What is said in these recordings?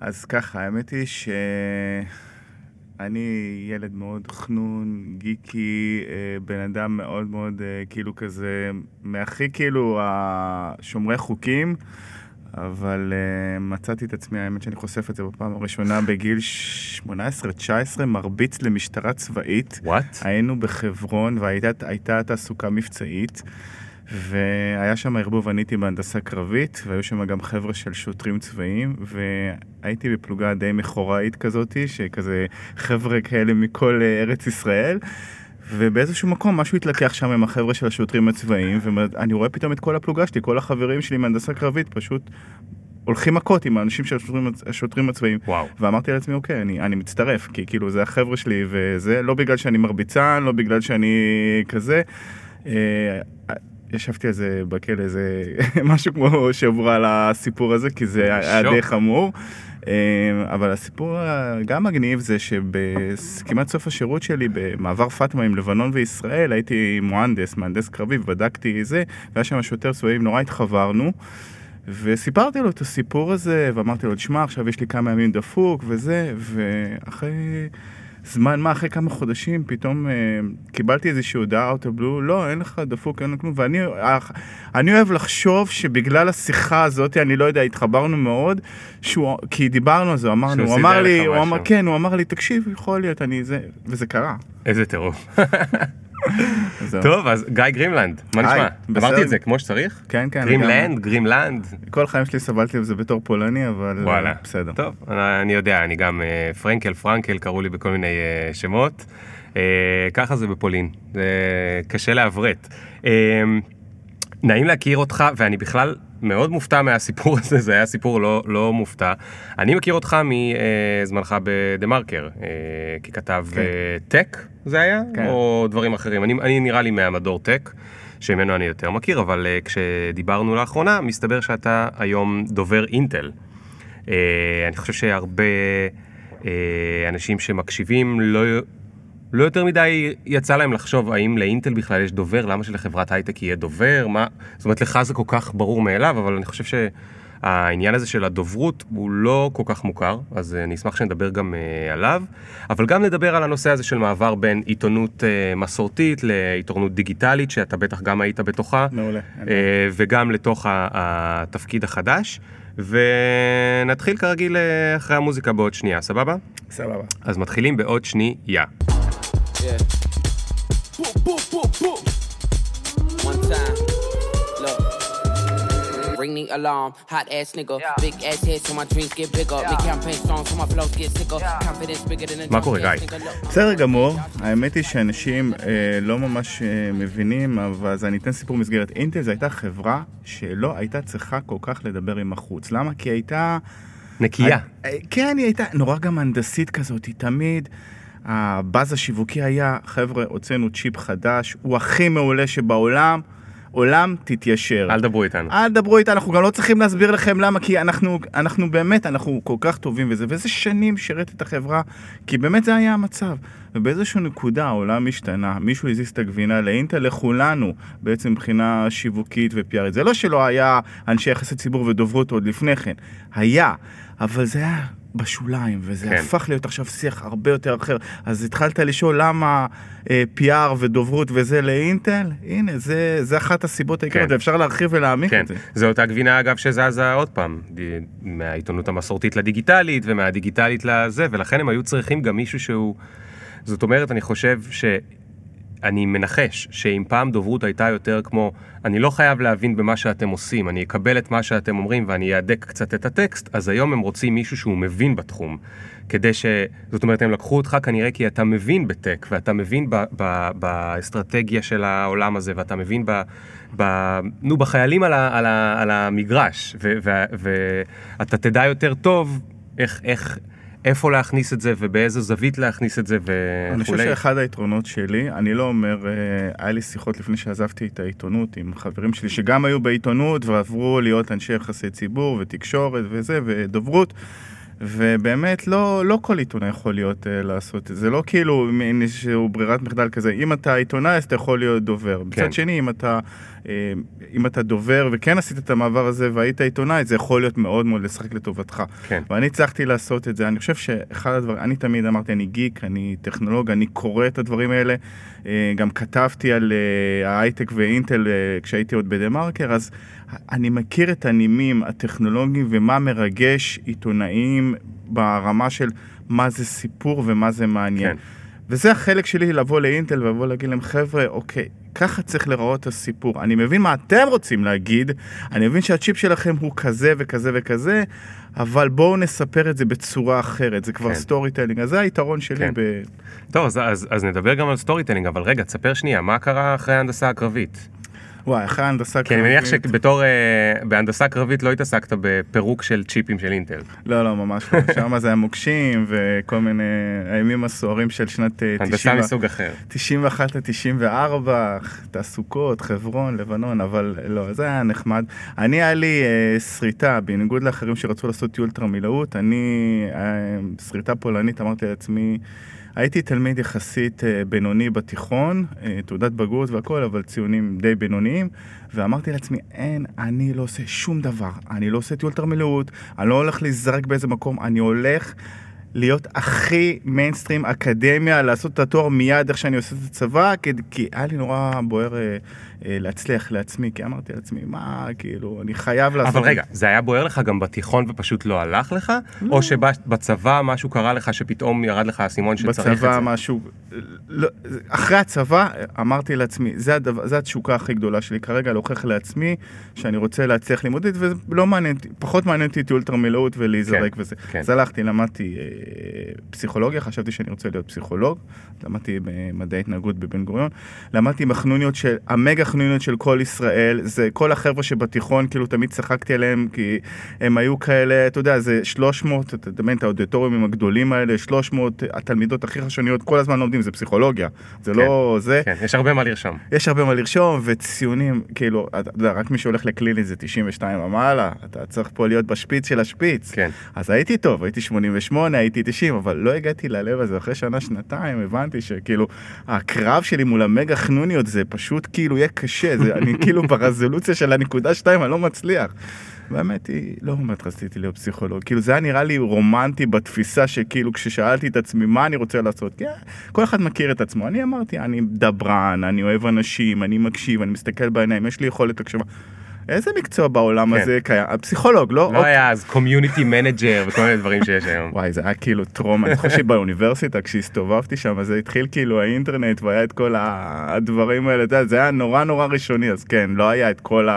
אז ככה, האמת היא שאני ילד מאוד חנון, גיקי, אה, בן אדם מאוד מאוד אה, כאילו כזה, מהכי כאילו השומרי חוקים, אבל uh, מצאתי את עצמי, האמת שאני חושף את זה בפעם הראשונה בגיל 18-19, מרביץ למשטרה צבאית. וואט? היינו בחברון והייתה תעסוקה מבצעית. והיה שם ערבוב, אני הייתי בהנדסה קרבית, והיו שם גם חבר'ה של שוטרים צבאיים, והייתי בפלוגה די מכוראית כזאת, שכזה חבר'ה כאלה מכל אה, ארץ ישראל. ובאיזשהו מקום משהו התלקח שם עם החבר'ה של השוטרים הצבאיים, ואני רואה פתאום את כל הפלוגה שלי, כל החברים שלי מהנדסה קרבית פשוט הולכים מכות עם האנשים של השוטרים, השוטרים הצבאיים. וואו. ואמרתי לעצמי, אוקיי, אני, אני מצטרף, כי כאילו זה החבר'ה שלי וזה, לא בגלל שאני מרביצן, לא בגלל שאני כזה. אה, ישבתי על זה בכלא, זה משהו כמו שבוע על הסיפור הזה, כי זה היה די חמור. אה, אבל הסיפור הגם מגניב זה שבכמעט סוף השירות שלי במעבר פאטמה עם לבנון וישראל הייתי מוהנדס, מהנדס קרבי, ובדקתי זה, והיה שם שוטר צבאי, נורא התחברנו. וסיפרתי לו את הסיפור הזה, ואמרתי לו, תשמע, עכשיו יש לי כמה ימים דפוק וזה, ואחרי זמן מה, אחרי כמה חודשים, פתאום אה, קיבלתי איזושהי הודעה out of blue, לא, אין לך דפוק, אין לך כלום, ואני אה, אני אוהב לחשוב שבגלל השיחה הזאת, אני לא יודע, התחברנו מאוד, שהוא, כי דיברנו על זה, אמרנו, הוא אמר לי, הוא אמר, כן, הוא אמר לי, תקשיב, יכול להיות, אני זה, וזה קרה. איזה טירוף. טוב, אז גיא גרימלנד, מה נשמע? אמרתי את זה כמו שצריך? כן, כן. גרימלנד, גרימלנד. כל החיים שלי סבלתי בזה בתור פולני, אבל וואלה. בסדר. טוב, אני יודע, אני גם אה, פרנקל, פרנקל, קראו לי בכל מיני אה, שמות. אה, ככה זה בפולין, זה קשה לעברת. נעים להכיר אותך, ואני בכלל מאוד מופתע מהסיפור הזה, זה היה סיפור לא, לא מופתע. אני מכיר אותך מזמנך בדה מרקר, ככתב כן. טק, זה היה? כן. או דברים אחרים? אני, אני נראה לי מהמדור טק, שממנו אני יותר מכיר, אבל uh, כשדיברנו לאחרונה, מסתבר שאתה היום דובר אינטל. Uh, אני חושב שהרבה uh, אנשים שמקשיבים לא... לא יותר מדי יצא להם לחשוב האם לאינטל בכלל יש דובר, למה שלחברת הייטק יהיה דובר, מה... זאת אומרת, לך זה כל כך ברור מאליו, אבל אני חושב שהעניין הזה של הדוברות הוא לא כל כך מוכר, אז אני אשמח שנדבר גם uh, עליו, אבל גם נדבר על הנושא הזה של מעבר בין עיתונות uh, מסורתית לעיתונות דיגיטלית, שאתה בטח גם היית בתוכה, מעולה. Uh, וגם לתוך התפקיד החדש. ונתחיל כרגיל אחרי המוזיקה בעוד שנייה, סבבה? סבבה. אז מתחילים בעוד שנייה. Yeah. Yeah. Boom, boom, boom, boom. One time. Look. Ring the alarm. Hot ass nigga. Yeah. Big ass head so my dreams get bigger. Yeah. Make campaign songs so my flows get sicker. Yeah. Confidence bigger than a מה קורה גיא? בסדר גמור, האמת היא שאנשים אה, לא ממש אה, מבינים, אבל אז אני אתן סיפור מסגרת. אינטל זו הייתה חברה שלא הייתה צריכה כל כך לדבר עם החוץ. למה? כי הייתה... נקייה. אה, כן, היא הייתה נורא גם הנדסית כזאת, היא תמיד... הבאז השיווקי היה, חבר'ה, הוצאנו צ'יפ חדש, הוא הכי מעולה שבעולם, עולם תתיישר. אל דברו איתנו. אל דברו איתנו, אנחנו גם לא צריכים להסביר לכם למה, כי אנחנו, אנחנו באמת, אנחנו כל כך טובים וזה, ואיזה שנים שירת את החברה, כי באמת זה היה המצב. ובאיזושהי נקודה העולם השתנה, מישהו הזיז את הגבינה לאינטל, לכולנו, בעצם מבחינה שיווקית ופיארית. זה לא שלא היה אנשי יחסי ציבור ודוברות עוד לפני כן, היה, אבל זה היה בשוליים, וזה כן. הפך להיות עכשיו שיח הרבה יותר אחר. אז התחלת לשאול למה אה, PR ודוברות וזה לאינטל? הנה, זה, זה אחת הסיבות העיקריות, כן. ואפשר להרחיב ולהעמיק כן. את זה. זו אותה גבינה, אגב, שזזה עוד פעם, מהעיתונות המסורתית לדיגיטלית, ומהדיגיטלית לזה, ולכן הם היו צריכים גם מישהו שהוא... זאת אומרת, אני חושב ש... אני מנחש שאם פעם דוברות הייתה יותר כמו, אני לא חייב להבין במה שאתם עושים, אני אקבל את מה שאתם אומרים ואני אהדק קצת את הטקסט, אז היום הם רוצים מישהו שהוא מבין בתחום. כדי ש... זאת אומרת, הם לקחו אותך כנראה כי אתה מבין בטק, ואתה מבין ב... ב... באסטרטגיה של העולם הזה, ואתה מבין ב... ב... נו, בחיילים על, ה... על, ה... על המגרש, ואתה. תדע יותר טוב איך... איך איפה להכניס את זה ובאיזה זווית להכניס את זה וכולי. אני חושב שאחד היתרונות שלי, אני לא אומר, אה, היה לי שיחות לפני שעזבתי את העיתונות עם חברים שלי שגם היו בעיתונות ועברו להיות אנשי יחסי ציבור ותקשורת וזה ודוברות. ובאמת לא, לא כל עיתונאי יכול להיות uh, לעשות את זה, לא כאילו איזשהו ברירת מחדל כזה, אם אתה עיתונאי אז אתה יכול להיות דובר. כן. מצד שני, אם אתה, uh, אם אתה דובר וכן עשית את המעבר הזה והיית עיתונאי, זה יכול להיות מאוד מאוד לשחק לטובתך. כן. ואני הצלחתי לעשות את זה, אני חושב שאחד הדברים, אני תמיד אמרתי, אני גיק, אני טכנולוג, אני קורא את הדברים האלה, uh, גם כתבתי על uh, ההייטק ואינטל uh, כשהייתי עוד בדה מרקר, אז אני מכיר את הנימים הטכנולוגיים ומה מרגש עיתונאים ברמה של מה זה סיפור ומה זה מעניין. כן. וזה החלק שלי לבוא לאינטל ולבוא להגיד להם, חבר'ה, אוקיי, ככה צריך לראות הסיפור. אני מבין מה אתם רוצים להגיד, אני מבין שהצ'יפ שלכם הוא כזה וכזה וכזה, אבל בואו נספר את זה בצורה אחרת, זה כבר כן. storytelling, אז זה היתרון שלי כן. ב... טוב, אז, אז, אז נדבר גם על storytelling, אבל רגע, תספר שנייה, מה קרה אחרי ההנדסה הקרבית? וואי, אחרי ההנדסה כי אני מניח שבתור, אה, בהנדסה קרבית לא התעסקת בפירוק של צ'יפים של אינטל. לא, לא, ממש לא. שם זה המוקשים וכל מיני הימים הסוערים של שנת אה, הנדסה 90 מסוג אחר. 91 ל-94, תעסוקות, חברון, לבנון, אבל לא, זה היה נחמד. אני, היה לי אה, שריטה, בניגוד לאחרים שרצו לעשות אולטרה מילואות, אני, שריטה פולנית, אמרתי לעצמי, הייתי תלמיד יחסית אה, בינוני בתיכון, אה, תעודת בגרות והכל, אבל ציונים די בינוניים, ואמרתי לעצמי, אין, אני לא עושה שום דבר, אני לא עושה אולטרה מילאות, אני לא הולך להיזרק באיזה מקום, אני הולך... להיות הכי מיינסטרים אקדמיה, לעשות את התואר מיד איך שאני עושה את הצבא, כי, כי היה לי נורא בוער אה, להצליח לעצמי, כי אמרתי לעצמי, מה, כאילו, אני חייב לעשות... אבל רגע, זה היה בוער לך גם בתיכון ופשוט לא הלך לך? לא. או שבצבא משהו קרה לך שפתאום ירד לך האסימון שצריך את בצבא זה? משהו, לא, אחרי הצבא אמרתי לעצמי, זה, הדבר, זה התשוקה הכי גדולה שלי כרגע, להוכיח לעצמי שאני רוצה להצליח לימודית, ולא מעניין, אותי- פחות מעניין אותי אולטרה מילאות ולהיזרק כן, וזה. כן. אז הלכתי, למדתי אה, פסיכולוגיה, חשבתי שאני רוצה להיות פסיכולוג, למדתי במדעי התנהגות בבן גוריון, למדתי עם החנוניות של, המגה חנוניות של כל ישראל, זה כל החבר'ה שבתיכון, כאילו תמיד צחקתי עליהם, כי הם היו כאלה, אתה יודע, זה 300, אתה מדמיין את האודיטוריומים הגדולים האלה, 300 התלמידות הכי חשוניות, כל הזמן לומדים, זה פסיכולוגיה, זה כן. לא זה. כן, יש הרבה מה לרשום. יש הרבה מה לרשום, וציונים, כאילו, אתה יודע, רק מי שהולך לקליני זה 92 ומעלה, אתה צריך פה להיות בשפיץ של השפיץ. כן. אז הייתי טוב, הייתי 88, הייתי 90, אבל לא הגעתי ללב הזה. אחרי שנה, שנתיים, הבנתי שכאילו, הקרב שלי מול המגה חנוניות זה פשוט כאילו יהיה קשה, זה, אני כאילו ברזולוציה של הנקודה 2, אני לא מצליח. באמת היא, לא באמת רציתי להיות פסיכולוג, כאילו זה היה נראה לי רומנטי בתפיסה שכאילו כששאלתי את עצמי מה אני רוצה לעשות, כי כל אחד מכיר את עצמו, אני אמרתי אני דברן, אני אוהב אנשים, אני מקשיב, אני מסתכל בעיניים, יש לי יכולת הקשבה. איזה מקצוע בעולם כן. הזה קיים? פסיכולוג, לא? לא היה אז community manager וכל מיני דברים שיש היום. וואי, זה היה כאילו טראומה, אני זוכר שבאוניברסיטה כשהסתובבתי שם, אז זה התחיל כאילו האינטרנט והיה את כל ה- הדברים האלה, אתה יודע, זה היה נורא נורא ראשוני, אז כן, לא היה את כל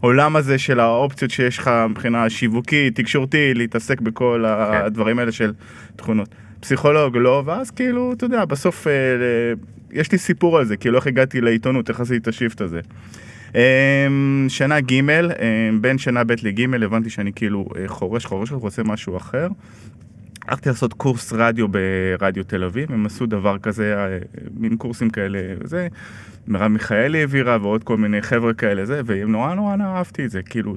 העולם הזה של האופציות שיש לך מבחינה שיווקית, תקשורתית, להתעסק בכל הדברים האלה של תכונות. פסיכולוג לא, ואז כאילו, אתה יודע, בסוף אה, יש לי סיפור על זה, כאילו איך הגעתי לעיתונות, איך עשיתי את השיפט הזה. אמ, שנה ג', אמ, בין שנה ב' לג', הבנתי שאני כאילו אה, חורש, חורש, רוצה משהו אחר. הלכתי לעשות קורס רדיו ברדיו תל אביב, הם עשו דבר כזה, אה, מין קורסים כאלה, זה, מרב מיכאלי העבירה ועוד כל מיני חבר'ה כאלה, זה, ונורא נורא נורא אהבתי את זה, כאילו,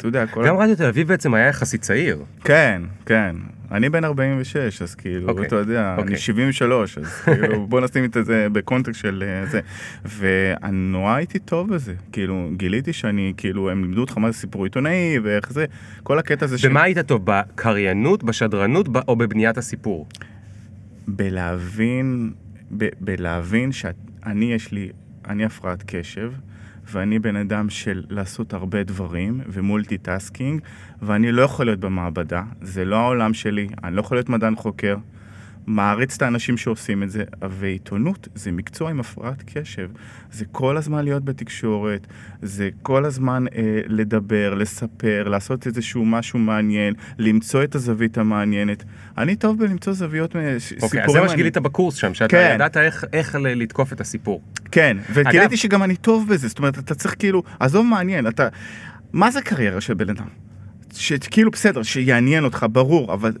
אתה יודע, כל... גם רדיו תל אביב בעצם היה יחסית צעיר. כן, כן. אני בן 46, אז כאילו, אוקיי, אתה יודע, אוקיי. אני 73, אז כאילו, בוא נשים את זה בקונטקסט של אה, זה. ואני נורא הייתי טוב בזה. כאילו, גיליתי שאני, כאילו, הם לימדו אותך מה זה סיפור עיתונאי, ואיך זה, כל הקטע הזה במה היית טוב? בקריינות, בשדרנות או בבניית הסיפור? בלהבין, ב- בלהבין שאני יש לי, אני הפרעת קשב, ואני בן אדם של לעשות הרבה דברים ו multitasking, ואני לא יכול להיות במעבדה, זה לא העולם שלי, אני לא יכול להיות מדען חוקר. מעריץ את האנשים שעושים את זה, ועיתונות זה מקצוע עם הפרעת קשב. זה כל הזמן להיות בתקשורת, זה כל הזמן אה, לדבר, לספר, לעשות איזשהו משהו מעניין, למצוא את הזווית המעניינת. אני טוב בלמצוא זוויות, אה, אוקיי, אז סיפורים זה מה. שגילית בקורס שם, שאתה כן. ידעת איך- איך לתקוף את הסיפור. כן, וגיליתי אגב- שגם אני טוב בזה, זאת אומרת, אתה צריך כאילו, עזוב מעניין, אתה, מה זה קריירה של בן אדם? שכאילו בסדר, שיעניין אותך, ברור, אבל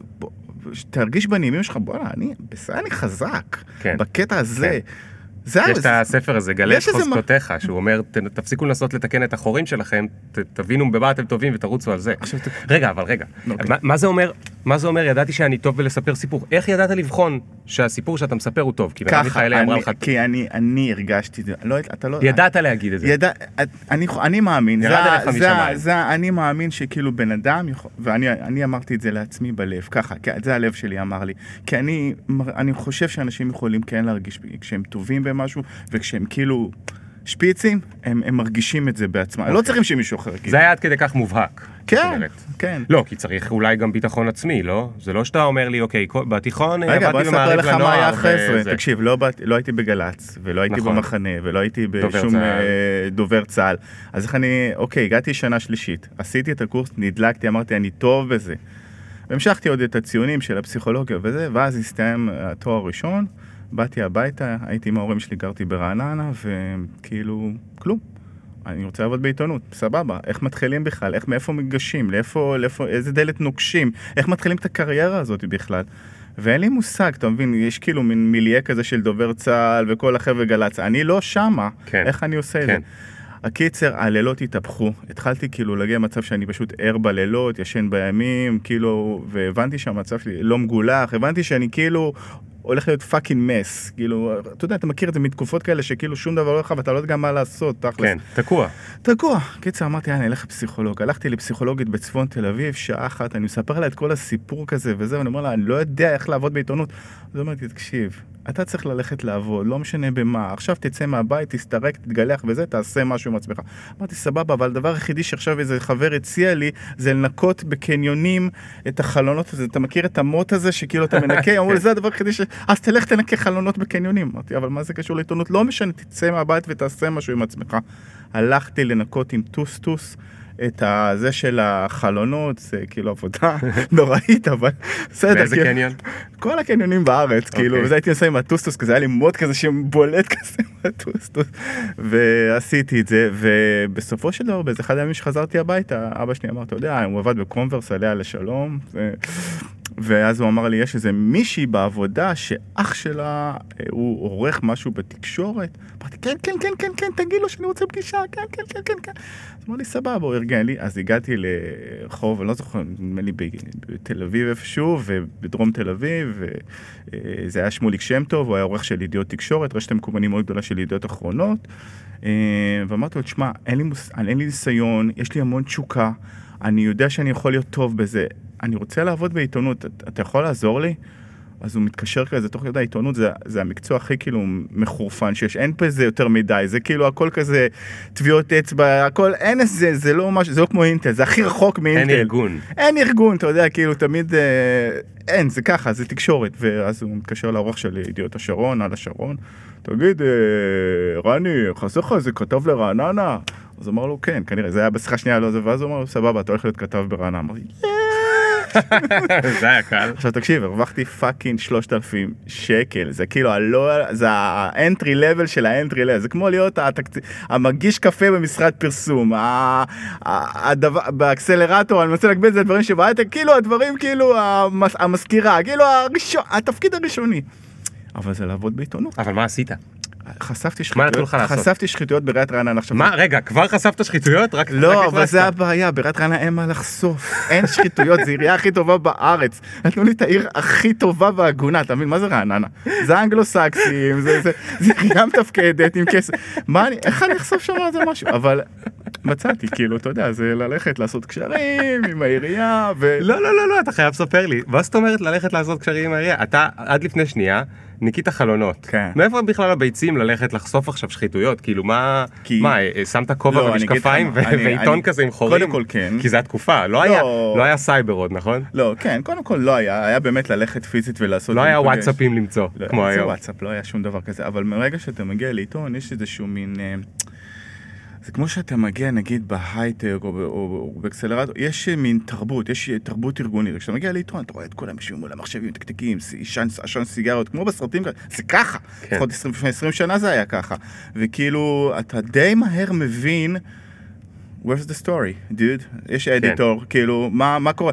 תרגיש בנעימים שלך, בואנה, אני, בסדר, אני חזק, כן. בקטע הזה. כן. זה יש את הספר הזה, גלה את איזה מה- חוזקותיך, שהוא אומר, "ת- תפסיקו לנסות לתקן את החורים שלכם, ת- תבינו במה אתם טובים ותרוצו על זה. עכשיו, ת- רגע, אבל רגע, אוקיי. מה- מה זה אומר מה זה אומר? ידעתי שאני טוב בלספר סיפור. איך ידעת לבחון שהסיפור שאתה מספר הוא טוב? כי מרב מיכאלי אמרה אני- לך, כי אני, אני הרגשתי את זה, לא, אתה לא... ידעת להגיד את זה. ידע, אני, אני מאמין, זה, זה, משמיים. זה, אני מאמין שכאילו בן אדם ואני אני אמרתי את זה לעצמי בלב, ככה, זה הלב שלי אמר לי, כי אני, אני חושב שאנשים יכולים כן להרגיש כשהם טובים במשהו, וכשהם כאילו שפיצים, הם, הם מרגישים את זה בעצמם, לא צריכים שמישהו אחר יגיד. זה היה עד כדי כך מובהק. כן. כן. לא, כי צריך אולי גם ביטחון עצמי, לא? זה לא שאתה אומר לי, אוקיי, בתיכון אה, רגע, בוא עבדתי נספר במעריב לך מה היה לנוער, אחרי זה. תקשיב, לא, לא הייתי בגל"צ, ולא הייתי נכון. במחנה, ולא הייתי דובר בשום צה"ל. אה, דובר צה"ל. אז איך אני, אוקיי, הגעתי שנה שלישית, עשיתי את הקורס, נדלקתי, אמרתי, אני טוב בזה. והמשכתי עוד את הציונים של הפסיכולוגיה וזה, ואז הסתיים התואר הראשון, באתי הביתה, הייתי עם ההורים שלי, גרתי ברעננה, וכאילו, כלום. אני רוצה לעבוד בעיתונות, סבבה, איך מתחילים בכלל, איך, מאיפה ניגשים, לאיפה, לאיפה, איזה דלת נוקשים, איך מתחילים את הקריירה הזאת בכלל. ואין לי מושג, אתה מבין, יש כאילו מין מיליה כזה של דובר צה"ל וכל החבר'ה גל"צ, אני לא שמה, כן. איך אני עושה את כן. זה? הקיצר, הלילות התהפכו, התחלתי כאילו להגיע למצב שאני פשוט ער בלילות, ישן בימים, כאילו, והבנתי שהמצב שלי לא מגולח, הבנתי שאני כאילו הולך להיות fucking mess, כאילו, אתה יודע, אתה מכיר את זה מתקופות כאלה שכאילו שום דבר לא הולך ואתה לא יודע מה לעשות, תכלס. כן, תקוע. תקוע. קיצר, אמרתי, יאללה, אלך לפסיכולוג. הלכתי לפסיכולוגית בצפון תל אביב, שעה אחת, אני מספר לה את כל הסיפור כזה וזה, ואני אומר לה, אני לא יודע איך לעבוד בעיתונות. אז לי, תקשיב, אתה צריך ללכת לעבוד, לא משנה במה, עכשיו תצא מהבית, תסתרק, תתגלח וזה, תעשה משהו עם עצמך. אמרתי, סבבה, אבל הדבר היחידי שעכשיו איזה חבר הציע לי, זה לנקות בקניונים את החלונות הזה. אתה מכיר את המוט הזה, שכאילו אתה מנקה? אמרו לי, זה הדבר היחידי ש... אז תלך תנקה חלונות בקניונים. אמרתי, אבל מה זה קשור לעיתונות? לא משנה, תצא מהבית ותעשה משהו עם עצמך. הלכתי לנקות עם טוסטוס את הזה של החלונות, זה כאילו עבודה נוראית, אבל בסדר. באיזה כאילו, קניון? כל הקניונים בארץ, כאילו, אוקיי. וזה הייתי עושה עם הטוסטוס, כזה היה לי מוט כזה שבולט כזה עם הטוסטוס, ועשיתי את זה, ובסופו של דבר, באיזה אחד הימים שחזרתי הביתה, אבא שלי אמר, אתה יודע, הוא עבד בקונברס עליה לשלום. ואז הוא אמר לי, יש איזה מישהי בעבודה שאח שלה, אה, הוא עורך משהו בתקשורת. אמרתי, כן, כן, כן, כן, כן, תגיד לו שאני רוצה פגישה, כן, כן, כן, כן, כן. אז אמר לי, סבבה, הוא ארגן לי. אז הגעתי לרחוב, אני לא זוכר, נדמה לי בתל אביב איפשהו, ובדרום תל אביב, וזה היה שמוליק שם טוב, הוא היה עורך של ידיעות תקשורת, רשת המקוונים מאוד גדולה של ידיעות אחרונות. אה, ואמרתי לו, תשמע, אין לי, מוס... אין לי ניסיון, יש לי המון תשוקה, אני יודע שאני יכול להיות טוב בזה, אני רוצה לעבוד בעיתונות, אתה, יכול לעזור לי? אז הוא מתקשר כזה, תוך כדי העיתונות זה, זה המקצוע הכי כאילו מחורפן שיש, אין בזה יותר מדי, זה כאילו הכל כזה טביעות אצבע, הכל, אין איזה, זה לא משהו, זה לא כמו אינטל, זה הכי רחוק מאינטל. אין ארגון. אין ארגון, אתה יודע, כאילו תמיד, אה, אין, זה ככה, זה תקשורת. ואז הוא מתקשר לעורך של ידיעות השרון, על השרון, תגיד, אה, רני, חסר לך איזה כתב לרעננה? אז אמר לו, כן, כנראה, זה היה בשיחה שנייה, לא זה, ואז הוא אמר לו, סבבה, אתה הולך להיות כתב ברעננה. אמרתי, זה היה קל. עכשיו תקשיב, הרווחתי fucking 3,000 שקל, זה כאילו הלא, זה ה entry level של ה entry level, זה כמו להיות התקציב, המגיש קפה במשרד פרסום, הדבר, באקסלרטור, אני מנסה להגביל את זה לדברים שבהייטק, כאילו הדברים, כאילו המזכירה, כאילו הראשון, התפקיד הראשוני. אבל זה לעבוד בעיתונות. אבל מה עשית? חשפתי שחיתויות? חשפתי שחיתויות בעיריית רעננה עכשיו. מה, רגע, כבר חשפת שחיתויות? רק לא, אבל. זה הבעיה, בעיריית רעננה אין מה לחשוף, אין שחיתויות, זו העירייה הכי טובה בארץ. נתנו לי את העיר הכי טובה והגונה, אתה מבין? מה זה רעננה? זה אנגלו-סקסים, זה זה- זה עירייה מתפקדת עם כסף. מה אני, איך אני אחשוף שם על זה משהו? אבל מצאתי, כאילו, אתה יודע, זה ללכת לעשות קשרים עם העירייה, ו... לא, לא, לא, לא, אתה חייב לספר לי. מה זאת אומרת ללכת לעשות קשרים עם העירייה? אתה עד לפני שנייה ניקית חלונות. כן. מאיפה בכלל הביצים ללכת לחשוף עכשיו שחיתויות? כאילו מה, כי- מה, שמת כובע לא, ומשקפיים מה, ו- אני- ועיתון אני- כזה עם חורים? קודם כל כן. כי זה התקופה, לא היה- לא. לא היה סייבר עוד, נכון? לא, כן, קודם כל לא היה, היה באמת ללכת פיזית ולעשות... לא היה. וואטסאפים למצוא, לא, כמו היום. וואטסאפ, לא היה שום דבר כזה, אבל מרגע שאתה מגיע לעיתון, יש איזשהו מין... אה, זה כמו שאתה מגיע נגיד בהייטק או, ב- או, או באקסלרטור, יש מין תרבות, יש תרבות ארגונית. כשאתה מגיע לעיתון, אתה רואה את כולם יושבים מול המחשבים, תקתקים, עישן עשן סיגריות, כמו בסרטים זה ככה. כן. לפחות 20, לפני 20 שנה זה היה ככה. וכאילו, אתה די מהר מבין where's the story, dude? יש אדיטור, כאילו, מה, מה קורה?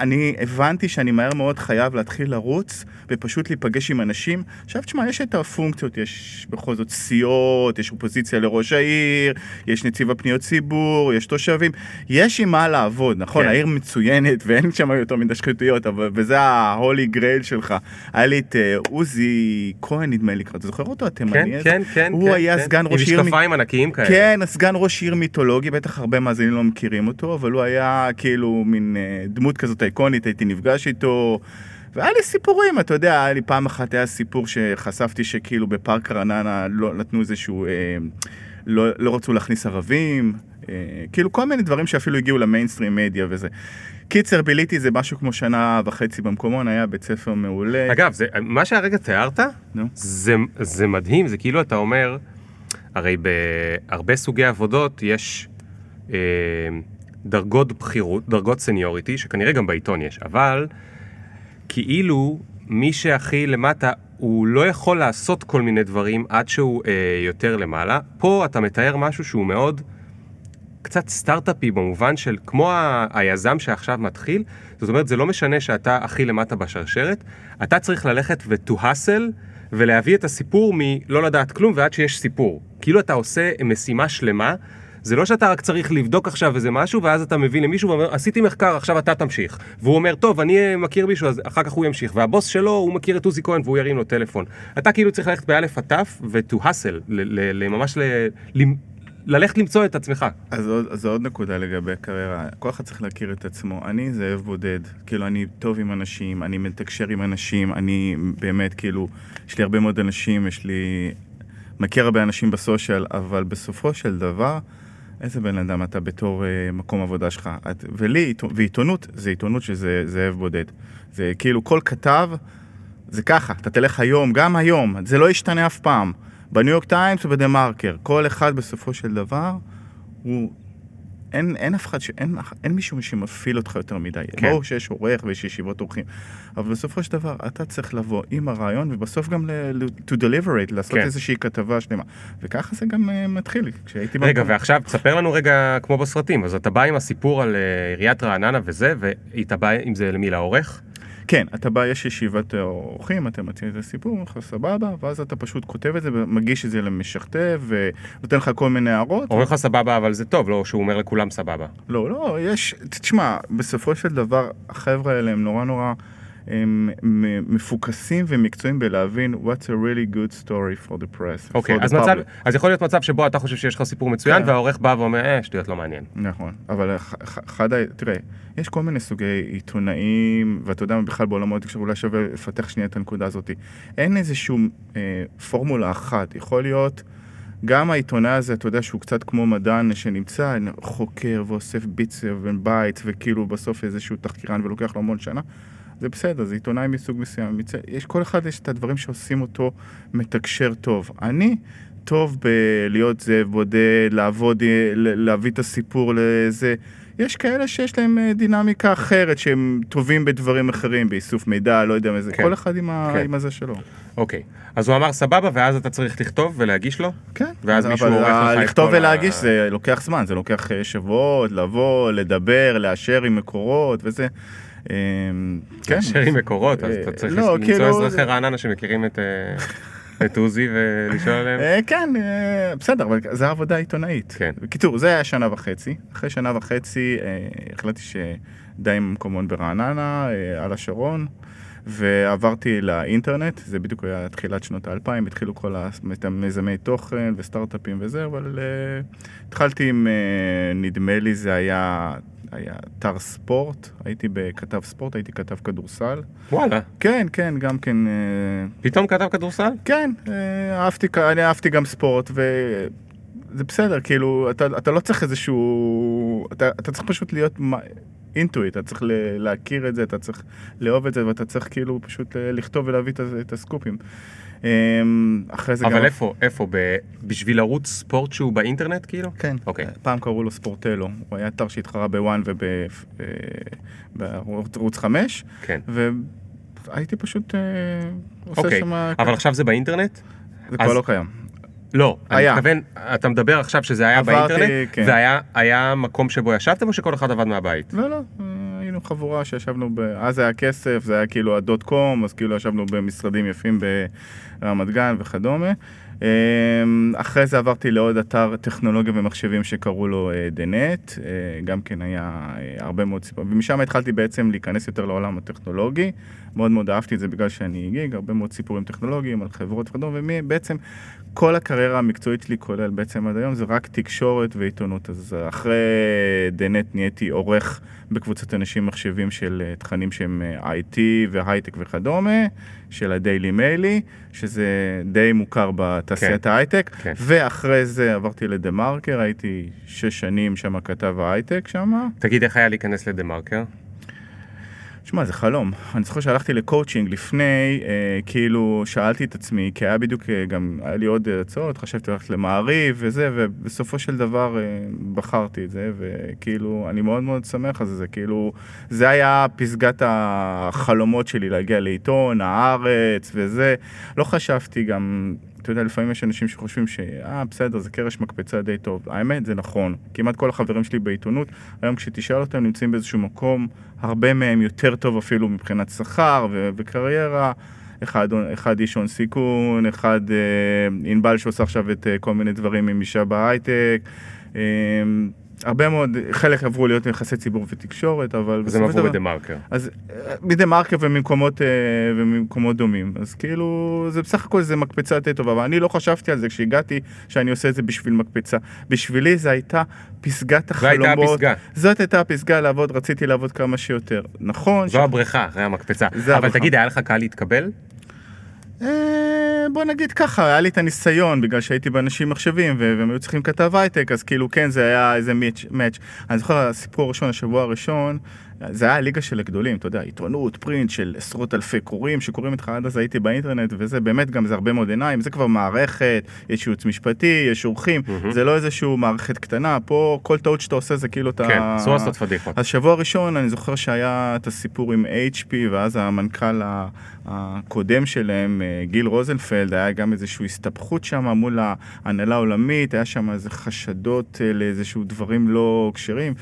אני הבנתי שאני מהר מאוד חייב להתחיל לרוץ ופשוט להיפגש עם אנשים. עכשיו, תשמע, יש את הפונקציות, יש בכל זאת סיעות, יש אופוזיציה לראש העיר, יש נציב הפניות ציבור, יש תושבים, יש עם מה לעבוד, נכון? כן. העיר מצוינת ואין שם יותר מדי שחיתויות, אבל וזה ההולי גרייל שלך. היה לי את אה, עוזי כהן, נדמה לי, אתה זוכר אותו? התימני כן? כן, כן. הוא כן, היה כן. סגן ראש עם עיר... מ- משקפיים ענקיים כאלה. כן, סגן ראש עיר מיתולוגי, בטח הרבה מאזינים לא מכירים אותו, אבל הוא היה כאילו מין אה, דמות כזאת איקונית, הייתי נפגש איתו. והיה לי סיפורים, אתה יודע, היה לי פעם אחת היה סיפור שחשפתי שכאילו בפארק רעננה לא נתנו איזשהו, אה, לא, לא רצו להכניס ערבים, אה, כאילו כל מיני דברים שאפילו הגיעו למיינסטרים מדיה וזה. קיצר, ביליתי איזה משהו כמו שנה וחצי במקומון, היה בית ספר מעולה. אגב, זה, מה שהרגע תיארת, נו. זה, זה מדהים, זה כאילו אתה אומר, הרי בהרבה סוגי עבודות יש דרגות בכירות, דרגות סניוריטי, שכנראה גם בעיתון יש, אבל כאילו מי שהכי למטה, הוא לא יכול לעשות כל מיני דברים עד שהוא אה, יותר למעלה. פה אתה מתאר משהו שהוא מאוד קצת סטארט-אפי במובן של כמו ה- היזם שעכשיו מתחיל, זאת אומרת זה לא משנה שאתה הכי למטה בשרשרת, אתה צריך ללכת ו-to hustle ולהביא את הסיפור מלא לדעת כלום ועד שיש סיפור. כאילו אתה עושה משימה שלמה, זה לא שאתה רק צריך לבדוק עכשיו איזה משהו ואז אתה מביא למישהו ואומר עשיתי מחקר עכשיו אתה תמשיך והוא אומר טוב אני אה, מכיר מישהו אז אחר כך הוא ימשיך והבוס שלו הוא מכיר את עוזי כהן והוא ירים לו טלפון. אתה כאילו צריך ללכת באלף עד תף ו-to hustle, ממש ללכת למצוא את עצמך. אז עוד, אז עוד נקודה לגבי קריירה, כל אחד צריך להכיר את עצמו. אני זאב בודד, כאילו אני טוב עם אנשים, אני מתקשר עם אנשים, אני באמת כאילו, יש לי הרבה מאוד אנשים, יש לי, מכיר הרבה אנשים בסושיאל, אבל בסופו של דבר, איזה בן אדם אתה בתור אה, מקום עבודה שלך. את, ולי, עיתו- ועיתונות, זה עיתונות שזה זאב בודד. זה כאילו כל כתב, זה ככה, אתה תלך היום, גם היום, זה לא ישתנה אף פעם. בניו יורק טיימס ובדה מרקר, כל אחד בסופו של דבר, הוא... אין, אין אף אחד, ש... אין, אין מישהו שמפעיל אותך יותר מדי. כן. ברור שיש עורך ויש ישיבות אורחים, אבל בסופו של דבר אתה צריך לבוא עם הרעיון ובסוף גם ל... to deliver it, לעשות כן. איזושהי כתבה שלמה. וככה זה גם uh, מתחיל, כשהייתי... רגע, במקום. ועכשיו תספר לנו רגע כמו בסרטים, אז אתה בא עם הסיפור על אה, עיריית רעננה וזה, ואתה בא עם זה למי? לעורך? כן, אתה בא, יש ישיבת אורחים, אתה מציע את הסיפור, אומר לך סבבה, ואז אתה פשוט כותב את זה ומגיש את זה למשכתב, ונותן לך כל מיני הערות. אומרים לך סבבה, אבל זה טוב, לא שהוא אומר לכולם סבבה. לא, לא, יש, תשמע, בסופו של דבר, החבר'ה האלה הם נורא נורא הם מפוקסים ומקצועיים בלהבין what's a really good story for the press. אוקיי, for the אז מצב. אז יכול להיות מצב שבו אתה חושב שיש לך סיפור מצוין, כן. והעורך בא ואומר, אה, שטויות לא מעניין. נכון, אבל אח- אח- אחד ה... תראה, יש כל מיני סוגי עיתונאים, ואתה יודע מה בכלל בעולמות התקשורת, אולי שווה לפתח שנייה את הנקודה הזאת. אין איזושהי אה, פורמולה אחת, יכול להיות... גם העיתונאי הזה, אתה יודע שהוא קצת כמו מדען שנמצא, חוקר ואוסף bits ו bytes, וכאילו בסוף איזשהו תחקירן ולוקח לו המון שנה, זה בסדר, זה עיתונאי מסוג מסוים. מצ- יש, כל אחד יש את הדברים שעושים אותו מתקשר טוב. אני טוב בלהיות זאב בודד, לעבוד, אה, להביא את הסיפור לזה. יש כאלה שיש להם אה, דינמיקה אחרת, שהם טובים בדברים אחרים, באיסוף מידע, לא יודע מה זה, כן. כל אחד עם, ה... כן. עם הזה שלו. אוקיי, אז הוא אמר סבבה, ואז אתה צריך לכתוב ולהגיש לו? כן. ואז מישהו עורך לך את לכתוב כל ה- ולהגיש זה לוקח זמן, זה לוקח אה, שבועות, לבוא, לדבר, לאשר עם מקורות וזה. אה, כן. לאשר עם מקורות, אז אה, אתה צריך לא, למצוא כאילו- אזרחי רעננה שמכירים את, אה, את עוזי ולשאול עליהם. אה, כן, בסדר, אבל זה עבודה עיתונאית. כן. בקיצור, זה היה שנה וחצי. אחרי שנה וחצי החלטתי שדי עם מקומון ברעננה, על השרון, ועברתי לאינטרנט, זה בדיוק היה תחילת שנות האלפיים, התחילו כל המיזמי תוכן וסטארט-אפים וזה, אבל אה, התחלתי עם, אה, נדמה לי זה היה... היה אתר ספורט, הייתי בכתב ספורט, הייתי כתב כדורסל. וואלה, כן, כן, גם כן... אה, פתאום כתב כדורסל? כן, אה, אהבתי, אני אהבתי גם ספורט, וזה בסדר, כאילו, אתה, אתה לא צריך איזשהו... אתה, אתה צריך פשוט להיות אינטואיט, אתה צריך להכיר את זה, אתה צריך לאהוב את זה, ואתה צריך כאילו פשוט ל- לכתוב ולהביא את הסקופים. אה, אחרי זה גם... אבל איפה, איפה, ב- בשביל ערוץ ספורט שהוא באינטרנט כאילו? כן, אוקיי. פעם קראו לו ספורטלו, הוא היה אתר שהתחרה בוואן ובערוץ 5, כן. והייתי פשוט אה, עושה אוקיי, שם... אבל עכשיו זה באינטרנט? זה אז- כבר לא קיים. לא, אני היה. מתכוון, אתה מדבר עכשיו שזה היה עברתי, באינטרנט, כן. והיה היה מקום שבו ישבתם או שכל אחד עבד מהבית? לא, לא, אה, היינו חבורה שישבנו, ב... אז היה כסף, זה היה כאילו הדוט קום, אז כאילו ישבנו במשרדים יפים ברמת גן וכדומה. אה, אחרי זה עברתי לעוד אתר טכנולוגיה ומחשבים שקראו לו אה, דנט, אה, גם כן היה אה, הרבה מאוד סיפורים, ומשם התחלתי בעצם להיכנס יותר לעולם הטכנולוגי, מאוד מאוד אהבתי את זה בגלל שאני גיג, הרבה מאוד סיפורים טכנולוגיים על חברות וכדומה, ובעצם כל הקריירה המקצועית שלי, כולל בעצם עד היום, זה רק תקשורת ועיתונות. אז אחרי דנט נהייתי עורך בקבוצת אנשים מחשבים של אה, תכנים שהם אה, IT והייטק וכדומה, של ה Daily Maily, שזה די מוכר בתעשיית כן. ההייטק. כן. ואחרי זה עברתי לדה מרקר, הייתי שש שנים שם כתב ההייטק שם. תגיד, איך היה להיכנס לדה מרקר? שמע, זה חלום. אני זוכר שהלכתי לקואוצ'ינג לפני, אה, כאילו שאלתי את עצמי, כי היה בדיוק, אה, גם היה לי עוד אה, הצעות, חשבתי ללכת למעריב וזה, ובסופו של דבר אה, בחרתי את זה, וכאילו, אני מאוד מאוד שמח על זה, כאילו, זה היה פסגת החלומות שלי, להגיע לעיתון, הארץ וזה. לא חשבתי גם... אתה יודע, לפעמים יש אנשים שחושבים ש... אה, בסדר, זה קרש מקפצה די טוב. האמת, זה נכון. כמעט כל החברים שלי בעיתונות, היום כשתשאל אותם, נמצאים באיזשהו מקום, הרבה מהם יותר טוב אפילו מבחינת שכר ו- וקריירה. אחד, אחד איש הון סיכון, אחד אה, ענבל שעושה עכשיו את אה, כל מיני דברים עם אישה בהייטק. אה, הרבה מאוד, חלק עברו להיות יחסי ציבור ותקשורת, אבל... אז הם עברו בדה מרקר. אז אה, מדה מרקר וממקומות, אה, וממקומות דומים. אז כאילו, זה בסך הכל זה מקפצה די טובה, אבל אני לא חשבתי על זה כשהגעתי, שאני עושה את זה בשביל מקפצה. בשבילי זה הייתה פסגת זו הייתה החלומות. הפסגה. זאת הייתה הפסגה לעבוד, רציתי לעבוד כמה שיותר. נכון, זו הבריכה אחרי המקפצה. אבל הבריכה. תגיד, היה לך קל להתקבל? אה, בוא נגיד ככה, היה לי את הניסיון, בגלל שהייתי באנשים מחשבים והם היו צריכים כתב הייטק, אז כאילו כן, זה היה איזה מאץ'. אני זוכר, הסיפור הראשון, השבוע הראשון, זה היה ליגה של הגדולים, אתה יודע, עיתונות, פרינט של עשרות אלפי קוראים שקוראים איתך, עד אז הייתי באינטרנט, וזה באמת גם, זה הרבה מאוד עיניים, זה כבר מערכת, יש ייעוץ משפטי, יש אורחים, מהמם. זה לא איזשהו מערכת קטנה, פה כל טעות שאתה עושה זה כאילו אתה... כן, אסור לעשות פדיחות. אז שבוע ראשון אני זוכר שהיה את הסיפור עם HP ואז המנכ"ל הקודם שלהם, אה, גיל רוזנפלד, היה גם איזושהי הסתבכות שם מול ההנהלה העולמית, היה שם איזה חשדות אה, לאיזשהו דברים לא כשרים.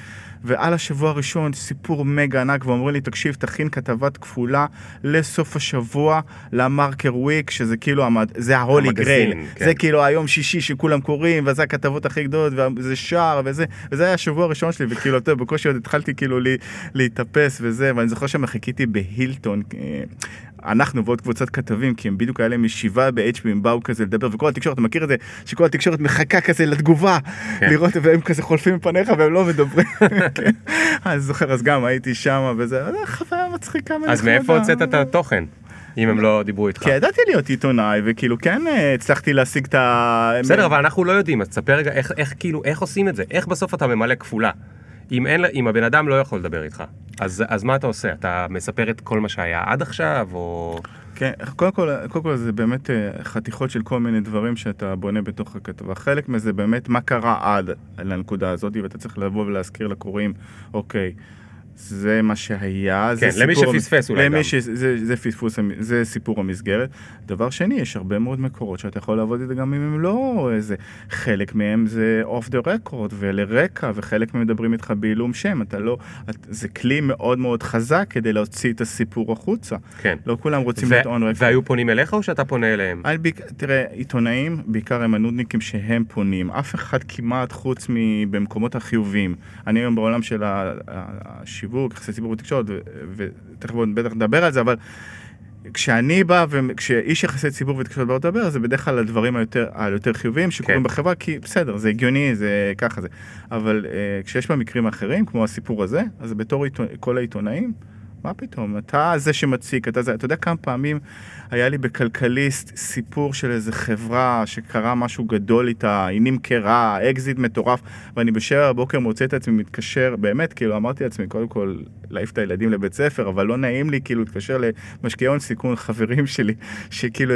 ועל השבוע הראשון סיפור מגה ענק ואומרים לי תקשיב תכין כתבת כפולה לסוף השבוע למרקר וויק שזה כאילו המד... זה ההולי גרייל כן. זה כאילו היום שישי שכולם קוראים וזה הכתבות הכי גדולות וזה שער וזה וזה היה השבוע הראשון שלי וכאילו אתה יודע, בקושי עוד התחלתי כאילו לי, להתאפס וזה ואני זוכר שמחיכיתי בהילטון אה, אנחנו ועוד קבוצת כתבים כי הם בדיוק היה להם ישיבה ב-HP הם באו כזה לדבר וכל התקשורת אתה מכיר את זה שכל התקשורת מחכה כזה לתגובה כן. לראות והם כזה חולפים מפניך והם לא מדברים כן. אני זוכר אז גם הייתי שם וזה אה, חוויה מצחיקה אז. מאיפה הוצאת את התוכן? אם הם לא דיברו איתך. כי ידעתי להיות עיתונאי וכאילו כן אה, הצלחתי להשיג את ה... בסדר, אבל אנחנו לא יודעים, אז תספר רגע איך כאילו, איך עושים את זה? איך בסוף אתה ממלא כפולה? אם, אין, אם הבן אדם לא יכול לדבר איתך, אז, אז מה אתה עושה? אתה מספר את כל מה שהיה עד עכשיו, או... כן, קודם כל, קודם כל זה באמת אה, חתיכות של כל מיני דברים שאתה בונה בתוך הכתבה. חלק מזה באמת מה קרה עד לנקודה הזאת, ואתה צריך לבוא ולהזכיר לקוראים, אוקיי, זה מה שהיה, זה כן, למי סיפור שפספס אולי למי גם. ש... זה, זה פספוס, זה סיפור המסגרת. דבר שני, יש הרבה מאוד מקורות שאתה יכול לעבוד איזה גם אם הם לא איזה, חלק מהם זה אוף דה רקורד ולרקע, וחלק מהם מדברים איתך בעילום שם, אתה לא, את, זה כלי מאוד מאוד חזק כדי להוציא את הסיפור החוצה. כן. לא כולם רוצים ו- להיות און רקורד. והיו פונים אליך או שאתה פונה אליהם? על ביק... תראה, עיתונאים, בעיקר הם הנודניקים שהם פונים. אף אחד כמעט חוץ מבמקומות החיוביים. אני היום בעולם של ה- השיווק, יחסי ציבור ותקשורת, ותכף בטח נדבר על זה, אבל כשאני בא וכשאיש יחסי ציבור ותקשורת בא לדבר, זה בדרך כלל הדברים היותר, היותר חיוביים שקורים כן. בחברה, כי בסדר, זה הגיוני, זה ככה זה. אבל uh, כשיש במקרים אחרים, כמו הסיפור הזה, אז בתור עיתונ... כל העיתונאים, מה פתאום, אתה זה שמציק, אתה זה, אתה יודע כמה פעמים היה לי בכלכליסט סיפור של איזה חברה שקרה משהו גדול איתה, היא נמכרה, אקזיט מטורף, ואני בשבע בבוקר מוצא את עצמי מתקשר, באמת, כאילו אמרתי לעצמי, קודם כל, להעיף את הילדים לבית ספר, אבל לא נעים לי כאילו להתקשר למשקיעי הון סיכון, חברים שלי, שכאילו,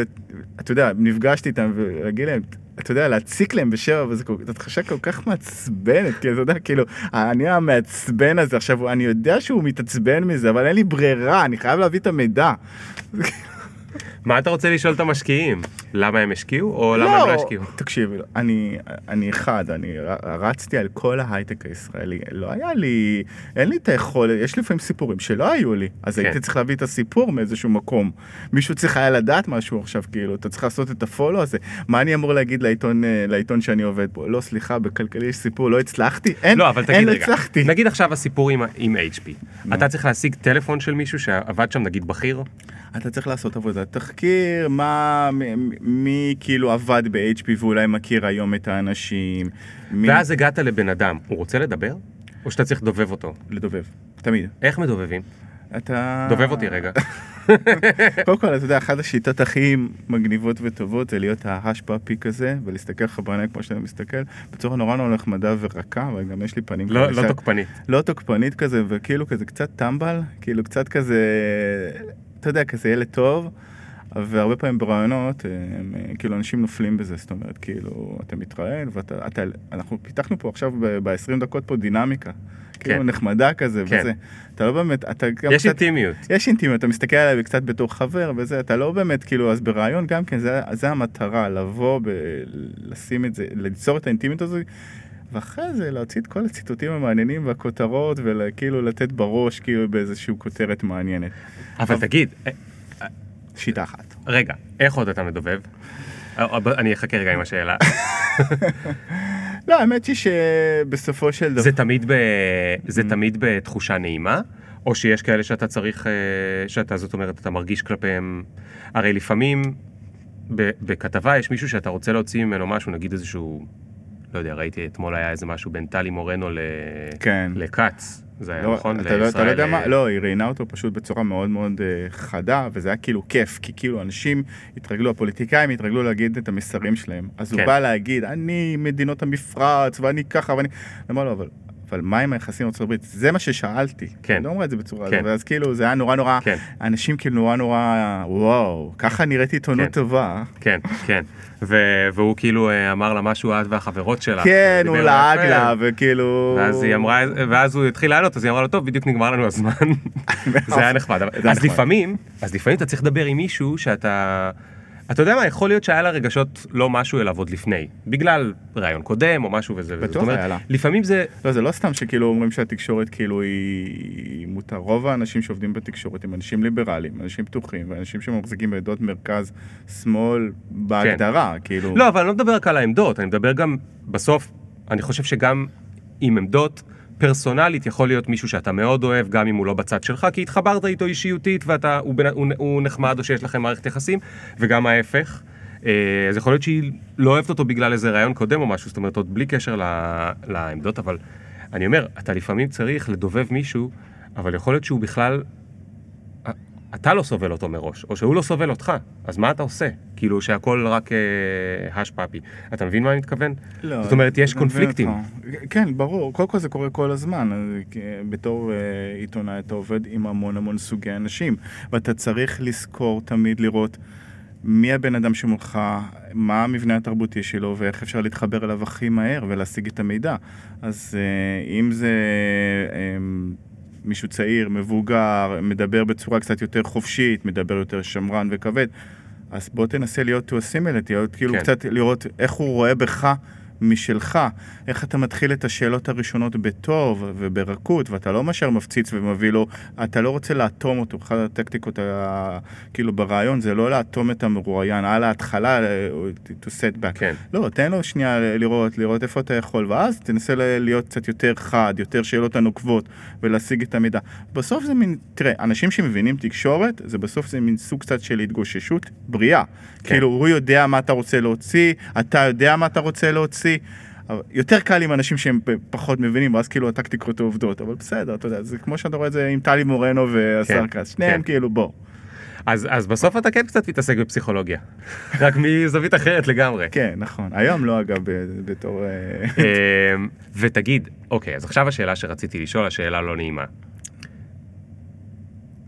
אתה יודע, נפגשתי איתם ולהגיד להם, אתה יודע, להציק להם בשבע, וזה כל- זאת תחושה כל כך מעצבנת, כי אתה יודע, כאילו, אני המעצבן הזה, עכשיו, אני יודע שהוא מתעצבן מזה, אבל אין לי ברירה, אני חייב להביא את המידע. מה אתה רוצה לשאול את המשקיעים? למה הם השקיעו, או למה הם לא השקיעו? תקשיב, אני, אני אחד, אני רצתי על כל ההייטק הישראלי, לא היה לי, אין לי את היכולת, יש לפעמים סיפורים שלא היו לי, אז כן. הייתי צריך להביא את הסיפור מאיזשהו מקום. מישהו צריך היה לדעת משהו עכשיו, כאילו, אתה צריך לעשות את הפולו הזה. מה אני אמור להגיד לעיתון, אה, לעיתון שאני עובד בו? לא, סליחה, בכלכלי יש סיפור, לא הצלחתי? אין, לא, אבל אין, תגיד לא רגע, הצלחתי. נגיד עכשיו הסיפור עם, עם HP, אתה צריך להשיג טלפון של מישהו שעבד שם, נגיד בכיר? אתה צריך לעשות עבודת תחקיר, מה, מ- מי כאילו עבד ב-HP ואולי מכיר היום את האנשים. מי... ואז הגעת לבן אדם, הוא רוצה לדבר? או שאתה צריך לדובב אותו? לדובב, תמיד. איך מדובבים? אתה... דובב אותי רגע. קודם כל, אתה יודע, אחת השיטות הכי מגניבות וטובות זה להיות ההש פאפי כזה, ולהסתכל לך בעיניים כמו שאתה מסתכל, בצורה נורא נורא נחמדה ורכה, אבל גם יש לי פנים לא כאלה לא ש- תוקפני. לא תוקפנית כזה, וכאילו כזה קצת טמבל, כאילו קצת כזה, אתה יודע, כזה ילד טוב. והרבה פעמים ברעיונות, הם, אה, כאילו אנשים נופלים בזה, זאת אומרת, כאילו, אתה מתראיין, ואתה, אתה, אנחנו פיתחנו פה עכשיו ב-20 דקות פה דינמיקה. כאילו כן. נחמדה כזה, כן. וזה. אתה לא באמת, אתה גם יש קצת... אינטימיות. יש אינטימיות, אתה מסתכל עליי קצת בתור חבר וזה, אתה לא באמת, כאילו, אז ברעיון גם כן, זה, זה המטרה, לבוא, ב, לשים את זה, ליצור את האינטימיות הזו, ואחרי זה להוציא את כל הציטוטים המעניינים והכותרות, וכאילו לתת בראש, כאילו, באיזושהי כותרת מעניינת. אבל תגיד, אה, שיטה אחת. רגע, איך עוד אתה מדובב? אה, אה, אני אחכה רגע עם השאלה. לא, האמת היא שבסופו של דבר... זה תמיד ב- זה. תמיד בתחושה נעימה? או שיש כאלה שאתה צריך, שאתה, זאת אומרת, אתה מרגיש כלפיהם, הרי לפעמים בכתבה יש מישהו שאתה רוצה להוציא ממנו משהו, נגיד איזשהו, לא יודע, ראיתי אתמול היה איזה משהו בין טלי מורנו ל... כן. לכץ, זה היה לא, נכון? אתה, לא, אתה לא יודע לישראל, מה, אה, לא, היא ראיינה אותו פשוט בצורה מאוד מאוד אה, חדה, וזה היה כאילו כיף, כי כאילו אנשים התרגלו, הפוליטיקאים התרגלו להגיד את המסרים שלהם. אז כן. הוא בא להגיד, אני מדינות המפרץ, ואני ככה, ואני... אני אומר לו, אבל... אבל מה עם היחסים עם ארצות הברית? זה מה ששאלתי. כן. לא אומר את זה בצורה כן. הזאת, ואז כאילו זה היה נורא נורא, כן. אנשים כאילו נורא נורא, וואו, ככה נראית עיתונות כן. טובה. כן, כן. ו- והוא כאילו אה, אמר לה משהו את והחברות שלך. כן, הוא לעג. לה, וכאילו... ואז היא אמרה, ואז הוא התחיל לענות, אז היא אמרה לו, טוב, בדיוק נגמר לנו הזמן. זה היה נחמד. אז. לפעמים, אז לפעמים אתה צריך לדבר עם מישהו שאתה... אתה יודע מה, יכול להיות שהיה לה רגשות לא משהו אליו עוד לפני, בגלל ראיון קודם או משהו וזה. בטוח היה לה. לפעמים זה, לא, זה לא סתם שכאילו אומרים שהתקשורת כאילו היא מותר. רוב האנשים שעובדים בתקשורת הם אנשים ליברליים, אנשים פתוחים, ואנשים שמחזיקים בעדות מרכז שמאל בהגדרה, כאילו... לא, אבל אני לא מדבר רק על העמדות, אני מדבר גם, בסוף, אני חושב שגם עם עמדות, פרסונלית יכול להיות מישהו שאתה מאוד אוהב, גם אם הוא לא בצד שלך, כי התחברת איתו אישיותית ואתה, הוא, בן- הוא, הוא נחמד או שיש לכם מערכת יחסים, וגם ההפך. אה, אז יכול להיות שהיא לא אוהבת אותו בגלל איזה רעיון קודם או משהו, זאת אומרת, עוד בלי קשר ל- לעמדות, אבל אני אומר, אתה לפעמים צריך לדובב מישהו, אבל יכול להיות שהוא בכלל אתה לא סובל אותו מראש, או שהוא לא סובל אותך, אז מה אתה עושה? כאילו שהכל רק אה, הש פאפי. אתה מבין מה אני מתכוון? לא, זאת אומרת, יש קונפליקטים. כן, ברור. קודם כל זה קורה כל הזמן. כי בתור אה, עיתונאי אתה עובד עם המון המון סוגי אנשים, ואתה צריך לזכור תמיד לראות מי הבן אדם שמולך, מה המבנה התרבותי שלו, ואיך אפשר להתחבר אליו הכי מהר ולהשיג את המידע. אז אה, אם זה... אה, מישהו צעיר, מבוגר, מדבר בצורה קצת יותר חופשית, מדבר יותר שמרן וכבד, אז בוא תנסה להיות to a similarity, להיות כאילו כן. קצת לראות איך הוא רואה בך משלך, איך אתה מתחיל את השאלות הראשונות בטוב וברכות, ואתה לא מאשר מפציץ ומביא לו, אתה לא רוצה לאטום אותו, אחת הטקטיקות, ה- כאילו ברעיון זה לא לאטום את המרואיין, על ההתחלה אה, to set back. כן. לא, תן לו שנייה לראות, לראות איפה אתה יכול, ואז תנסה להיות קצת יותר חד, יותר שאלות הנוקבות, ולהשיג את המידע. בסוף זה מין, תראה, אנשים שמבינים תקשורת, זה בסוף זה מין סוג קצת של התגוששות בריאה. כן. כאילו, הוא יודע מה אתה רוצה להוציא, אתה יודע מה אתה רוצה להוציא. אבל יותר קל עם אנשים שהם פחות מבינים, ואז כאילו הטקטיקות עובדות, אבל בסדר, אתה יודע, זה כמו שאתה רואה את זה עם טלי מורנו והשר כן, כץ, שניהם כן. כאילו, בוא. אז, אז בסוף אתה כן קצת מתעסק בפסיכולוגיה. רק מזווית אחרת לגמרי. כן, נכון. היום לא, אגב, בתור... אה, אמ, ותגיד, אוקיי, אז עכשיו השאלה שרציתי לשאול, השאלה לא נעימה.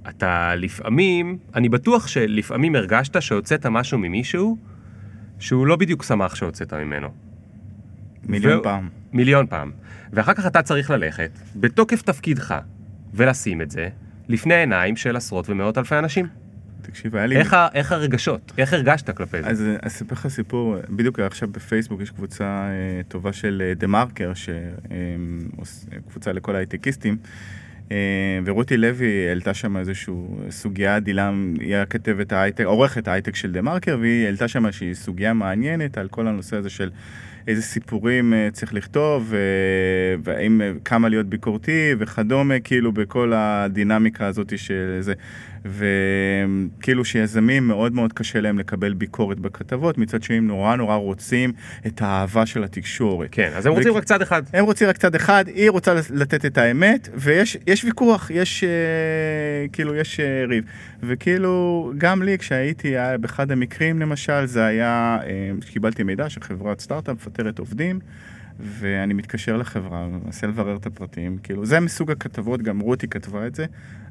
אתה לפעמים, אני בטוח שלפעמים הרגשת שהוצאת משהו ממישהו שהוא לא בדיוק שמח שהוצאת ממנו. מיליון ו- פעם. מיליון פעם. ואחר כך אתה צריך ללכת, בתוקף תפקידך, ולשים את זה לפני עיניים של עשרות ומאות אלפי אנשים. תקשיב, היה לי... איך, ה, איך הרגשות? איך הרגשת כלפי זה? אז אני אספר לך סיפור, בדיוק עכשיו בפייסבוק יש קבוצה אה, טובה של דה מרקר, קבוצה לכל ההייטקיסטים, אה, ורותי לוי העלתה שם איזושהי סוגיה, דילם, היא הכתבת ההייטק, עורכת ההייטק של דה מרקר, והיא העלתה שם איזושהי סוגיה מעניינת על כל הנושא הזה של איזה סיפורים אה, צריך לכתוב, והאם, כמה להיות ביקורתי וכדומה, כאילו בכל הדינמיקה הזאת של זה. וכאילו שיזמים מאוד מאוד קשה להם לקבל ביקורת בכתבות, מצד שני הם נורא נורא רוצים את האהבה של התקשורת. כן, אז הם רוצים ו... רק צד אחד. הם רוצים רק צד אחד, היא רוצה לתת את האמת, ויש ויכוח, יש אה, כאילו, יש אה, ריב. וכאילו, גם לי כשהייתי, באחד המקרים למשל, זה היה, אה, קיבלתי מידע שחברת סטארט-אפ מפטרת עובדים. ואני מתקשר לחברה, מנסה לברר את הפרטים, כאילו, זה מסוג הכתבות, גם רותי כתבה את זה,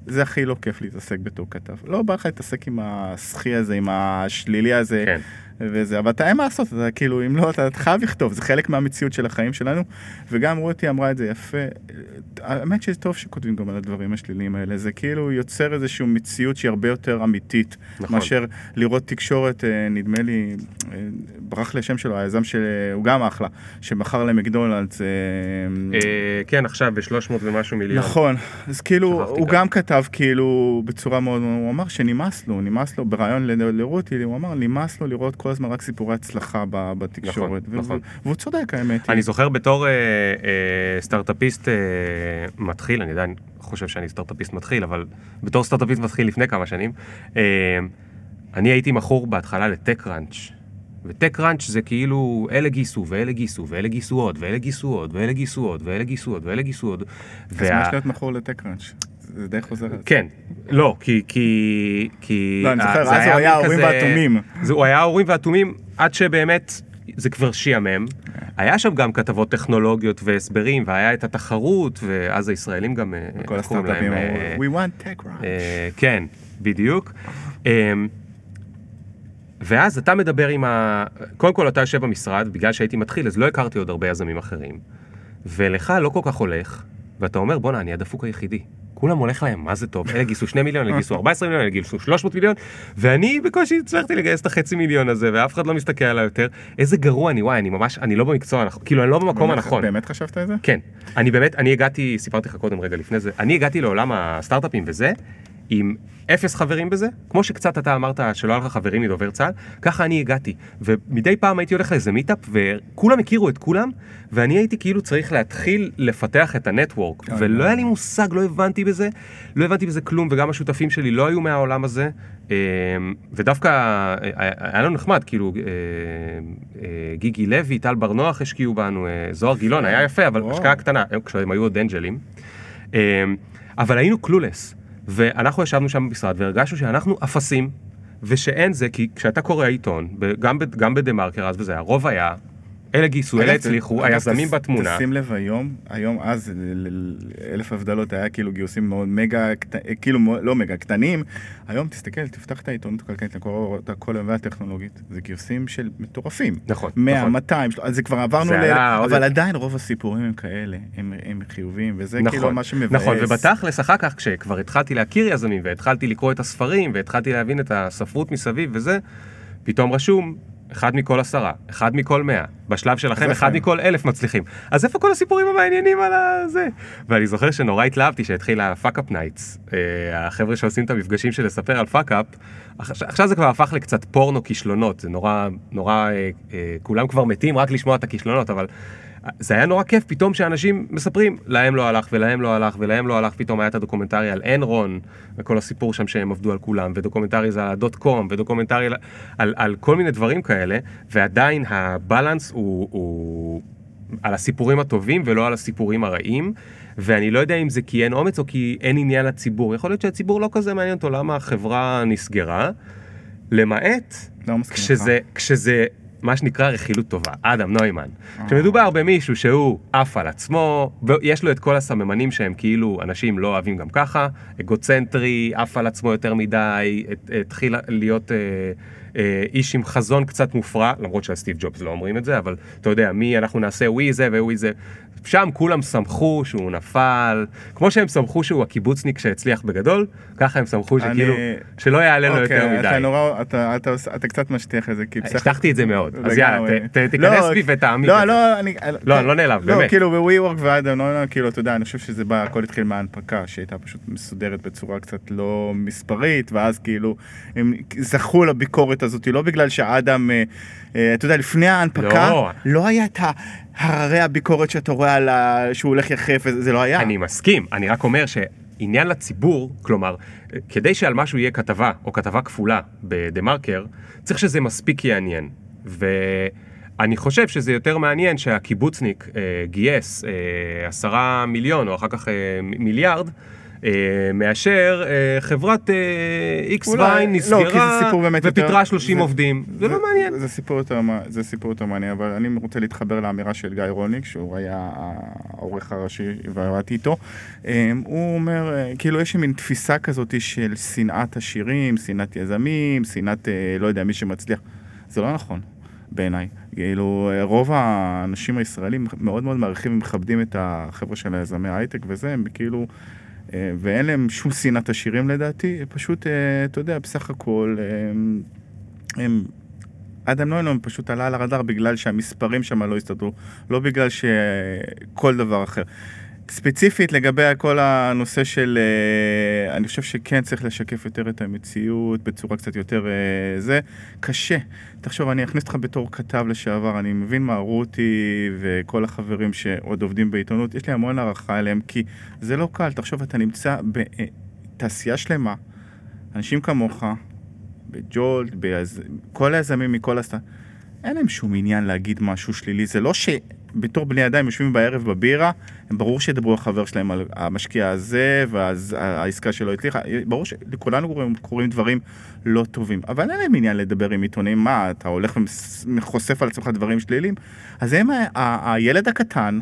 זה הכי לא כיף להתעסק בתור כתב. לא בא לך להתעסק עם הסחי הזה, עם השלילי הזה, כן. וזה, אבל אתה אין מה לעשות, אתה כאילו, אם לא, אתה חייב לכתוב, זה חלק מהמציאות של החיים שלנו, וגם רותי אמרה את זה יפה, האמת שזה טוב שכותבים גם על הדברים השליליים האלה, זה כאילו יוצר איזושהי מציאות שהיא הרבה יותר אמיתית, נכון. מאשר לראות תקשורת, אה, נדמה לי, אה, ברח לי השם שלו, היזם שהוא גם אחלה, שמכר למקדונלדס. אה, כן, עכשיו ב-300 ומשהו מיליון. נכון, אז כאילו, הוא גם כתב כאילו בצורה מאוד, הוא אמר שנמאס לו, נמאס לו, בריאיון לרותי, הוא אמר, נמאס לו לראות כל הזמן רק סיפורי הצלחה בתקשורת. נכון, נכון. והוא צודק האמת. אני זוכר בתור סטארט-אפיסט מתחיל, אני עדיין חושב שאני סטארט-אפיסט מתחיל, אבל בתור סטארט-אפיסט מתחיל לפני כמה שנים, אה, אני הייתי מכור בהתחלה לטק ראנץ'. וטק ראנץ' זה כאילו אלה גייסו ואלה גייסו ואלה גייסו עוד ואלה גייסו עוד ואלה גייסו עוד ואלה גייסו עוד ואלה גייסו עוד. אז מה יש להיות מכור לטק ראנץ'? זה די חוזר. כן, לא, כי... כי, כי לא, אני זוכר, אז הוא היה ההורים והתומים. הוא היה ההורים והתומים עד שבאמת זה כבר שיעמם. היה שם גם כתבות טכנולוגיות והסברים, והיה את התחרות, ואז הישראלים גם... אה, כל הסטארט-אפים אמרו, We want tech. אה, כן, בדיוק. אמ, ואז אתה מדבר עם ה... קודם כל אתה יושב במשרד, בגלל שהייתי מתחיל, אז לא הכרתי עוד הרבה יזמים אחרים. ולך לא כל כך הולך, ואתה אומר, בואנה, אני הדפוק היחידי. כולם הולך להם, מה זה טוב, אלה גייסו 2 מיליון, אלה גייסו 14 מיליון, אלה גייסו 300 מיליון, ואני בקושי הצלחתי לגייס את החצי מיליון הזה, ואף אחד לא מסתכל עליי יותר. איזה גרוע אני, וואי, אני ממש, אני לא במקצוע, כאילו, אני לא במקום הנכון. באמת חשבת את זה? כן. אני באמת, אני הגעתי, סיפרתי לך קודם רגע לפני זה, אני הגעתי לעולם הסטארט-אפים וזה, עם אפס חברים בזה, כמו שקצת אתה אמרת שלא היה לך חברים מדובר צה"ל, ככה אני הגעתי. ומדי פעם הייתי הולך לאיזה מיטאפ, וכולם הכירו את כולם, ואני הייתי כאילו צריך להתחיל לפתח את הנטוורק, ולא היה לי מושג, לא הבנתי בזה, לא הבנתי בזה כלום, וגם השותפים שלי לא היו מהעולם הזה, אמ, ודווקא אה, היה לנו נחמד, כאילו, אה, אה, גיגי לוי, טל בר נוח השקיעו בנו, זוהר גילון, היה יפה, אבל השקעה קטנה, כשהם היו עוד אנג'לים. אבל היינו קלולס. ואנחנו ישבנו שם במשרד והרגשנו שאנחנו אפסים, ושאין זה, כי כשאתה קורא עיתון, גם, בדה מרקר אז וזה, הרוב היה אלה גייסו, אלה הצליחו, היזמים בתמונה. תשים לב היום, היום אז אלף הבדלות היה כאילו גיוסים מאוד מגה, כאילו לא מגה, קטנים. היום תסתכל, תפתח את העיתונות הכלכלית, אתה כל היום והטכנולוגית, זה גיוסים של מטורפים. נכון, 100, נכון. 200, אז זה כבר עברנו ל... אבל עדיין רוב הסיפורים הם כאלה, הם, הם חיוביים, וזה נכון, כאילו מה שמבאס. נכון, ובתכלס אחר כך, כשכבר התחלתי להכיר יזמים, והתחלתי לקרוא את הספרים, והתחלתי להבין את הספרות מסביב וזה, פתאום רשום אחד מכל עשרה, אחד מכל מאה, בשלב שלכם אחד מכל אלף מצליחים. אז איפה כל הסיפורים המעניינים על הזה? ואני זוכר שנורא התלהבתי שהתחיל ה-Fuckup Nights, החבר'ה שעושים את המפגשים של לספר על fuck-up, עכשיו זה כבר הפך לקצת פורנו כישלונות, זה נורא, נורא, אה, אה, כולם כבר מתים רק לשמוע את הכישלונות, אבל זה היה נורא כיף פתאום שאנשים מספרים, להם לא הלך ולהם לא הלך ולהם לא הלך, פתאום היה את הדוקומנטרי על אנרון וכל הסיפור שם שהם עבדו על כולם, ודוקומנטרי זה על הדוט קום, ודוקומנטרי על, על, על כל מיני דברים כאלה, ועדיין הבלנס הוא, הוא על הסיפורים הטובים ולא על הסיפורים הרעים, ואני לא יודע אם זה כי אין אומץ או כי אין עניין לציבור, יכול להיות שהציבור לא כזה מעניין אותו למה החברה נסגרה, למעט לא כשזה, כשזה מה שנקרא רכילות טובה, אדם נוימן. כשמדובר במישהו שהוא עף על עצמו, ויש לו את כל הסממנים שהם כאילו אנשים לא אוהבים גם ככה, אגוצנטרי, עף על עצמו יותר מדי, התחיל להיות... אה, איש עם חזון קצת מופרע, למרות שהסטיב ג'ובס לא אומרים את זה, אבל אתה יודע, מי אנחנו נעשה ווי זה וווי זה. שם כולם שמחו שהוא נפל, כמו שהם שמחו שהוא הקיבוצניק שהצליח בגדול, ככה הם שמחו שכאילו, שלא יעלה לו יותר אוקיי, אתה מדי. נורא, אתה, אתה, עושה- אתה קצת משטיח את זה, כי בסך השטחתי את זה מאוד, אז יאללה, ת- תיכנס לא, בי ותעמיק לא, את זה. לא, אני... לא, אני לא נעלב, לא, באמת. כאילו בווי וורק ואדם, לא, לא, כאילו, אתה יודע, אני חושב שזה בא, הכל התחיל מההנפקה, שהייתה פשוט מסודרת בצורה קצת לא מספרית, ואז כאילו, הם זכו לביקורת הזאת, לא בגלל שאדם, אה, אה, אתה יודע, לפני ההנפקה, לא. לא היה את הררי הביקורת שאתה רואה על ה... שהוא הולך יחף, זה לא היה. אני מסכים, אני רק אומר שעניין לציבור, כלומר, כדי שעל משהו יהיה כתבה, או כתבה כפולה בדה מרקר, צריך שזה מספיק יעניין. ואני חושב שזה יותר מעניין שהקיבוצניק אה, גייס אה, עשרה מיליון, או אחר כך אה, מיליארד, אה, מאשר אה, חברת איקס אולי- ויין לא, נסגרה ופיטרה 30 זה- עובדים. זה לא מעניין. זה סיפור יותר, מעניין, אבל אני רוצה להתחבר לאמירה של גיא רולניק, שהוא היה העורך הראשי ועבדתי איתו. הוא אומר, אה, כאילו יש מין תפיסה כזאת של שנאת עשירים, שנאת יזמים, שנאת אה, לא יודע, מי שמצליח. זה לא נכון. בעיניי, כאילו רוב האנשים הישראלים מאוד מאוד מעריכים ומכבדים את החבר'ה של היזמי הייטק וזה, הם כאילו, אה, ואין להם שום שנאת עשירים לדעתי, פשוט, אה, אתה יודע, בסך הכל, הם, הם, אדם נוילון פשוט עלה על הרדאר בגלל שהמספרים שם לא הסתדרו, לא בגלל שכל דבר אחר. ספציפית לגבי כל הנושא של, אה, אני חושב שכן צריך לשקף יותר את המציאות בצורה קצת יותר אה, זה, קשה. תחשוב, אני אכניס אותך בתור כתב לשעבר, אני מבין מה רותי וכל החברים שעוד עובדים בעיתונות, יש לי המון הערכה אליהם, כי זה לא קל, תחשוב, אתה נמצא בתעשייה שלמה, אנשים כמוך, בג'ולט, ביז... כל היזמים מכל הסת... אין להם שום עניין להגיד משהו שלילי, זה לא שבתור בני אדם יושבים בערב בבירה, הם ברור שידברו החבר שלהם על המשקיע הזה, ואז העסקה שלו הצליחה, ברור שלכולנו קורים, קורים דברים לא טובים, אבל אין להם עניין לדבר עם עיתונים, מה, אתה הולך וחושף על עצמך דברים שליליים? אז הם, הילד הקטן,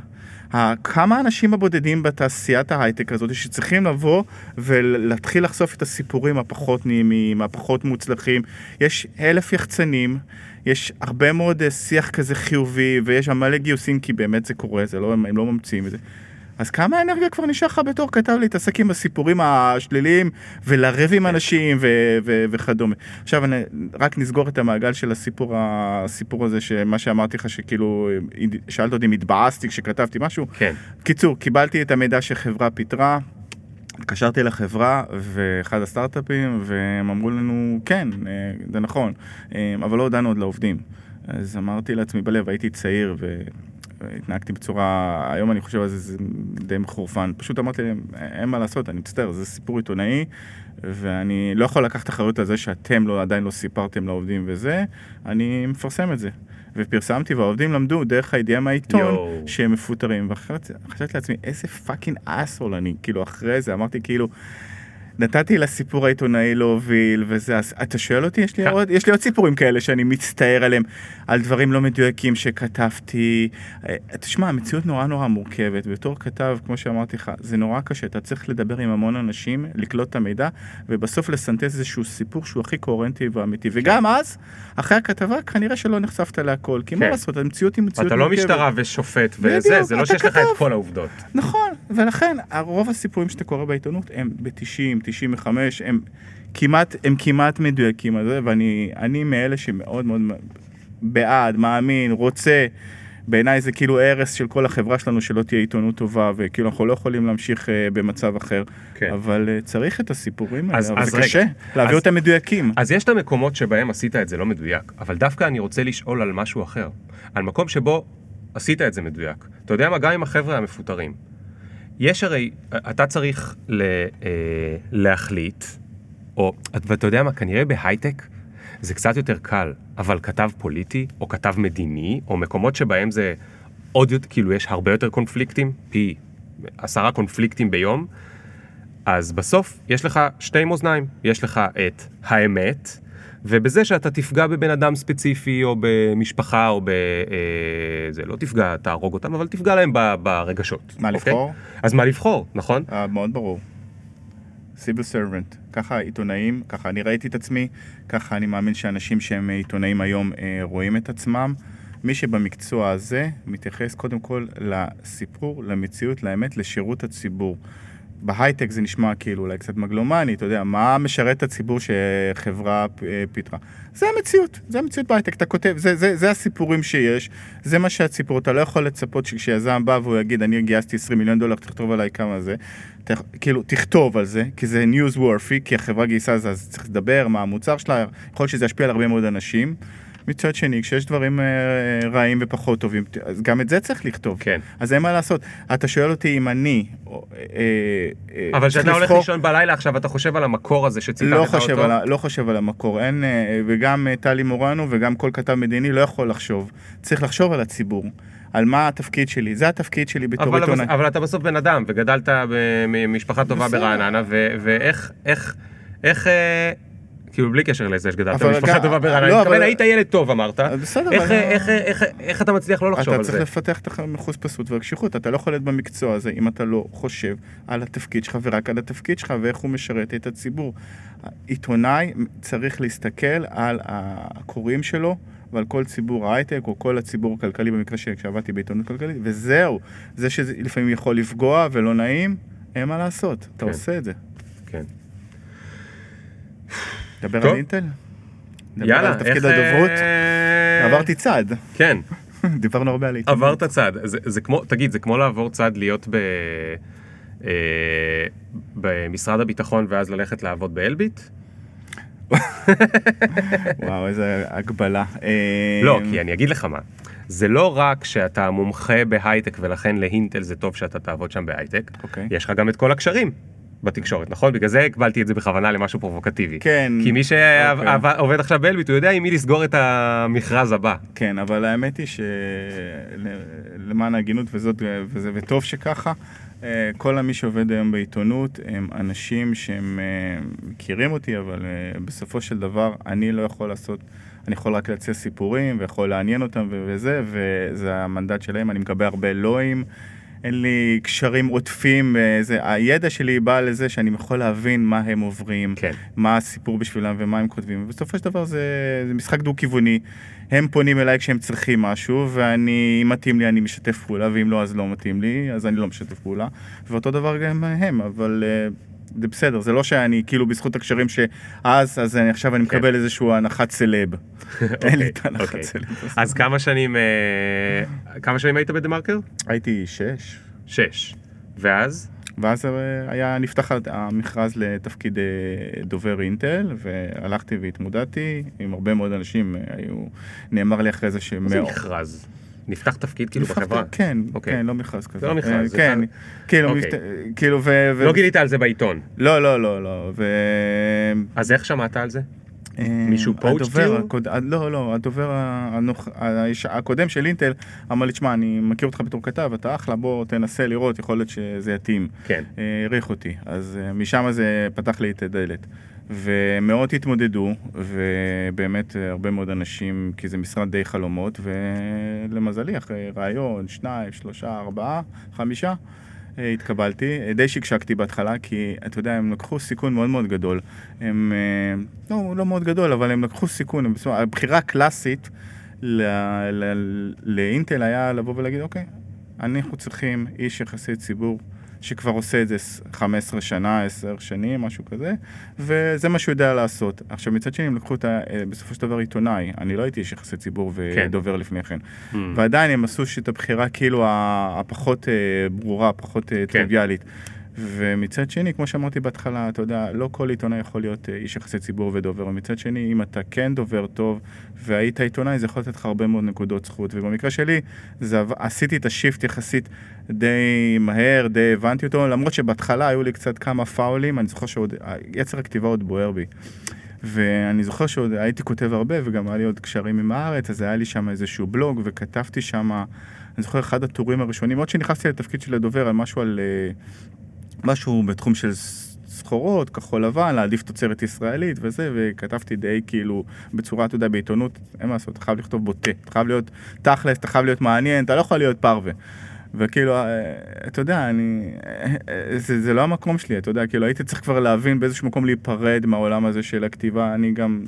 כמה אנשים הבודדים בתעשיית ההייטק הזאת שצריכים לבוא ולהתחיל לחשוף את הסיפורים הפחות נעימים, הפחות מוצלחים. יש אלף יחצנים, יש הרבה מאוד אה, שיח כזה חיובי, ויש שם מלא גיוסים כי באמת זה קורה, זה לא, הם לא ממציאים את זה. אז כמה אנרגיה כבר נשאר לך בתור כתב להתעסק עם הסיפורים השליליים ולריב עם אנשים ו- ו- וכדומה. עכשיו אני, רק נסגור את המעגל של הסיפור, הסיפור הזה, שמה שאמרתי לך שכאילו, שאלת אותי אם התבאסתי כשכתבתי משהו. כן. קיצור, קיבלתי את המידע שחברה פיטרה, התקשרתי לחברה ואחד הסטארט-אפים והם אמרו לנו כן, אה, זה נכון, אה, אבל לא הודענו עוד לעובדים. אז אמרתי לעצמי בלב, הייתי צעיר והתנהגתי בצורה, היום אני חושב על זה, זה די מחורפן. פשוט אמרתי להם, אין מה לעשות, אני מצטער, זה סיפור עיתונאי ואני לא יכול לקחת אחריות על זה שאתם לא, עדיין לא סיפרתם לעובדים וזה, אני מפרסם את זה. ופרסמתי והעובדים למדו דרך הידיעה מהעיתון. שהם מפוטרים. וחשבתי לעצמי, איזה fucking asshole אני, כאילו אחרי זה אמרתי כאילו, נתתי לסיפור העיתונאי להוביל וזה, אז אתה שואל אותי, יש לי, כן. עוד, יש לי עוד סיפורים כאלה שאני מצטער עליהם, על דברים לא מדויקים שכתבתי. אה, תשמע, המציאות נורא נורא מורכבת, בתור כתב, כמו שאמרתי לך, זה נורא קשה, אתה צריך לדבר עם המון אנשים, לקלוט את המידע, ובסוף לסנטז איזשהו סיפור שהוא הכי קוהרנטי ואמיתי. וגם אז, אחרי הכתבה, כנראה שלא נחשפת להכל, כי מה כן. לעשות, המציאות היא מציאות אתה מורכבת. לא משטרה ושופט וזה, זה לא אתה שיש לך את. כל העובדות. נכון, ולכן רוב הסיפורים שאתה קורא בעיתונות הם ב-90, 95, הם כמעט, הם כמעט מדויקים על זה, ואני אני מאלה שמאוד מאוד בעד, מאמין, רוצה. בעיניי זה כאילו הרס של כל החברה שלנו שלא תהיה עיתונות טובה, וכאילו אנחנו לא יכולים להמשיך אה, במצב אחר. כן. אבל אה, צריך את הסיפורים האלה, אז- אבל אז זה רגע. קשה, להביא אז- אותם מדויקים. אז יש את המקומות שבהם עשית את זה לא מדויק, אבל דווקא אני רוצה לשאול על משהו אחר. על מקום שבו עשית את זה מדויק. אתה יודע מה? גם עם החבר'ה המפוטרים. יש הרי, אתה צריך ל, אה, להחליט, או, ואתה יודע מה? כנראה בהייטק זה קצת יותר קל, אבל כתב פוליטי, או כתב מדיני, או מקומות שבהם זה עוד יותר, כאילו יש הרבה יותר קונפליקטים, פי עשרה קונפליקטים ביום, אז בסוף יש לך שתי מאזניים, יש לך את האמת, ובזה שאתה תפגע בבן אדם ספציפי, או במשפחה, או ב... אה, זה לא תפגע, תהרוג אותם, אבל תפגע להם ב, ברגשות. מה אוקיי? לבחור? אז מה לבחור, נכון? אה, מאוד ברור. סיביל סרבנט. ככה עיתונאים, ככה אני ראיתי את עצמי, ככה אני מאמין שאנשים שהם עיתונאים היום אה, רואים את עצמם. מי שבמקצוע הזה מתייחס קודם כל לסיפור, למציאות, לאמת, לשירות הציבור. בהייטק זה נשמע כאילו אולי קצת מגלומני, אתה יודע, מה משרת את הציבור שחברה אה, פיתחה? זה המציאות, זה המציאות בהייטק, אתה כותב, זה, זה, זה הסיפורים שיש, זה מה שהציבור, אתה לא יכול לצפות שכשיזם בא והוא יגיד, אני גייסתי 20 מיליון דולר, תכתוב עליי כמה זה, ת, כאילו, תכתוב על זה, כי זה news worthy, כי החברה גייסה זה, אז צריך לדבר, מה המוצר שלה, יכול להיות שזה ישפיע על הרבה מאוד אנשים. מצד שני, כשיש דברים אה, רעים ופחות טובים, אז גם את זה צריך לכתוב. כן. אז אין מה לעשות. אתה שואל אותי אם אני... אה, אה, אבל כשאתה הולך לישון בלילה עכשיו, אתה חושב על המקור הזה שציטטת לא אותו? על, לא חושב על המקור, אין, וגם טלי מורנו וגם כל כתב מדיני לא יכול לחשוב. צריך לחשוב על הציבור, על מה התפקיד שלי, זה התפקיד שלי בתור עיתונאי. אבל, אתה בסוף בן אדם, וגדלת במשפחה טובה. ברעננה, ואיך, איך, איך, כאילו בלי קשר לזה שגדלת במשפחה טובה ברעננה, לא, אני מתכוון, היית ילד טוב אמרת, אה, איך, אתה מצליח לא לחשוב אתה על צריך זה? לפתח את החוספסות והקשיחות, אתה לא יכול להיות במקצוע הזה אם אתה לא חושב על התפקיד שלך ורק על התפקיד שלך ואיך הוא משרת את הציבור. עיתונאי צריך להסתכל על הקוראים שלו ועל כל ציבור ההייטק או כל הציבור הכלכלי במקרה שכשעבדתי בעיתונות כלכלית וזהו, זה שלפעמים יכול לפגוע ולא נעים, אין מה לעשות, אתה כן. עושה את זה. כן. דבר. על אינטל? יאללה, על תפקיד איך... הדוברות? אה, עברתי צד, כן, דיברנו הרבה על עיתונות. עברת צד. זה, זה כמו, תגיד, זה כמו לעבור צד להיות ב... אה, במשרד הביטחון ואז ללכת לעבוד באלביט? וואו, איזה הגבלה. לא, כי אני אגיד לך מה. זה לא רק שאתה מומחה בהייטק ולכן לאינטל זה טוב שאתה תעבוד שם בהייטק, אוקיי. יש לך גם את כל הקשרים בתקשורת, נכון? בגלל זה הקבלתי את זה בכוונה למשהו פרובוקטיבי. כן. כי מי אוקיי. שעובד עכשיו באלביט, הוא יודע עם מי לסגור את המכרז הבא. כן, אבל האמת היא שלמען ההגינות וזאת, וזה, וטוב שככה, אה, כל מי שעובד היום בעיתונות הם אנשים שהם אה, מכירים אותי, אבל אה, בסופו של דבר אני לא יכול לעשות, אני יכול רק להציע סיפורים ויכול לעניין אותם וזה, וזה המנדט שלהם, אני מקבל הרבה לואים. אין לי קשרים עוטפים, זה, הידע שלי בא לזה שאני יכול להבין מה הם עוברים, כן. מה הסיפור בשבילם ומה הם כותבים. ובסופו של דבר זה, זה משחק דו-כיווני. הם פונים אליי כשהם צריכים משהו, ואני, אם מתאים לי אני משתף פעולה, ואם לא אז לא מתאים לי, אז אני לא משתף פעולה. ואותו דבר גם הם, אבל אה, זה בסדר, זה לא שאני כאילו בזכות הקשרים שאז, אז אני, עכשיו אני כן. מקבל איזשהו הנחת סלב. אין לי את הנחת אוקיי. סלב. אז כמה שנים, אה, כמה שנים היית בדה מרקר? הייתי שש. שש. ואז? ואז אה, היה נפתח המכרז לתפקיד אה, דובר אינטל, והלכתי והתמודדתי עם הרבה מאוד אנשים, היו, נאמר לי אחרי זה מה זה שמאוד... מכרז? נפתח תפקיד כאילו בחברה? כן, אוקיי. כן, לא מכרז כזה. זה לא מכרז, אה, זה כן, כאילו, אוקיי. מבט- כאילו, ו... ו- לא גילית על זה בעיתון. לא, לא, לא, לא, ו... אז איך שמעת על זה? אה, מישהו הדובר you? הקוד... לא, לא, הדובר הנוח... הקודם של אינטל אמר לי, תשמע, אני מכיר אותך בתור כתב, אתה אחלה, בוא תנסה לראות, יכול להיות שזה יתאים. כן. אה, העריך אותי, אז אה, משם זה פתח לי את הדלת. ומאות התמודדו, ובאמת אה, הרבה מאוד אנשים, כי זה משרד די חלומות, ולמזלי, אחרי רעיון, שניים, שלושה, ארבעה, חמישה, אה, התקבלתי. אה, די שקשקתי בהתחלה, כי אתה יודע, הם לקחו סיכון מאוד מאוד גדול. הם, לא, לא מאוד גדול, אבל הם לקחו סיכון. הם, הבחירה הקלאסית לאינטל היה לבוא ולהגיד, אוקיי, אנחנו צריכים איש יחסי ציבור שכבר עושה את זה 15 שנה, 10 שנים, משהו כזה, וזה מה שהוא יודע לעשות. עכשיו, מצד שני, הם לקחו את ה... אה, בסופו של דבר עיתונאי, אני לא הייתי איש יחסי ציבור כן. ודובר לפני כן. Hmm. ועדיין הם עשו את הבחירה כאילו הפחות אה, ברורה, הפחות אה, כן. טריוויאלית. ומצד שני, כמו שאמרתי בהתחלה, אתה יודע, לא כל עיתונאי יכול להיות אה, איש יחסי ציבור ודובר, ומצד שני, אם אתה כן דובר טוב והיית עיתונאי, זה יכול לתת לך הרבה מאוד נקודות זכות. ובמקרה שלי, זה, עשיתי את השיפט יחסית די מהר, די הבנתי אותו, למרות שבהתחלה היו לי קצת כמה פאולים, אני זוכר שעוד, יצר הכתיבה עוד בוער בי. ואני זוכר שעוד הייתי כותב הרבה, וגם היה לי עוד קשרים עם הארץ, אז היה לי שם איזשהו בלוג, וכתבתי שם, אני זוכר אחד הטורים הראשונים, עוד שנכנסתי לתפקיד של הדובר, על משהו על... אה, משהו בתחום של סחורות, כחול לבן, להעדיף תוצרת ישראלית וזה, וכתבתי די כאילו, בצורה, אתה יודע, בעיתונות, אין מה לעשות, אתה חייב לכתוב בוטה, אתה חייב להיות תכלס, אתה חייב להיות מעניין, אתה לא יכול להיות פרווה. וכאילו, אה, אתה יודע, אני, אה, זה, זה לא המקום שלי, אתה יודע, כאילו הייתי צריך כבר להבין באיזשהו מקום להיפרד מהעולם הזה של הכתיבה, אני גם,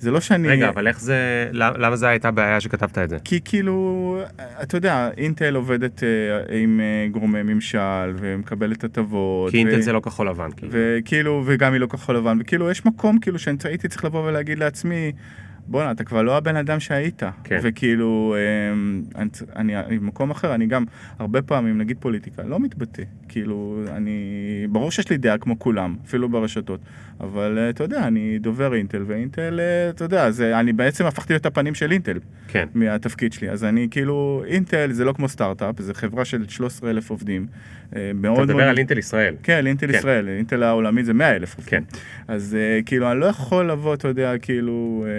זה לא שאני... רגע, אבל איך זה, למה זה הייתה בעיה שכתבת את זה? כי כאילו, אתה יודע, אינטל עובדת אה, עם אה, גורמי ממשל ומקבלת הטבות. כי אינטל ו... זה לא כחול לבן, כאילו. וכאילו, וגם היא לא כחול לבן, וכאילו יש מקום כאילו שהייתי צריך לבוא ולהגיד לעצמי, בואנה, אתה כבר לא הבן אדם שהיית. כן. וכאילו, אמ, אני, אני, אני במקום אחר, אני גם הרבה פעמים, נגיד פוליטיקה, לא מתבטא. כאילו, אני, ברור שיש לי דעה כמו כולם, אפילו ברשתות, אבל אה, אתה יודע, אני דובר אינטל, ואינטל, אה, אתה יודע, זה, אני בעצם הפכתי להיות הפנים של אינטל. כן. מהתפקיד שלי. אז אני כאילו, אינטל זה לא כמו סטארט-אפ, זה חברה של 13,000 עובדים. אה, מאוד אתה מדבר על אינטל ישראל. כן, אינטל כן. ישראל, אינטל העולמית זה 100,000 עובדים. כן. אז אה, כאילו, אני לא יכול לבוא, אתה יודע, כאילו... אה,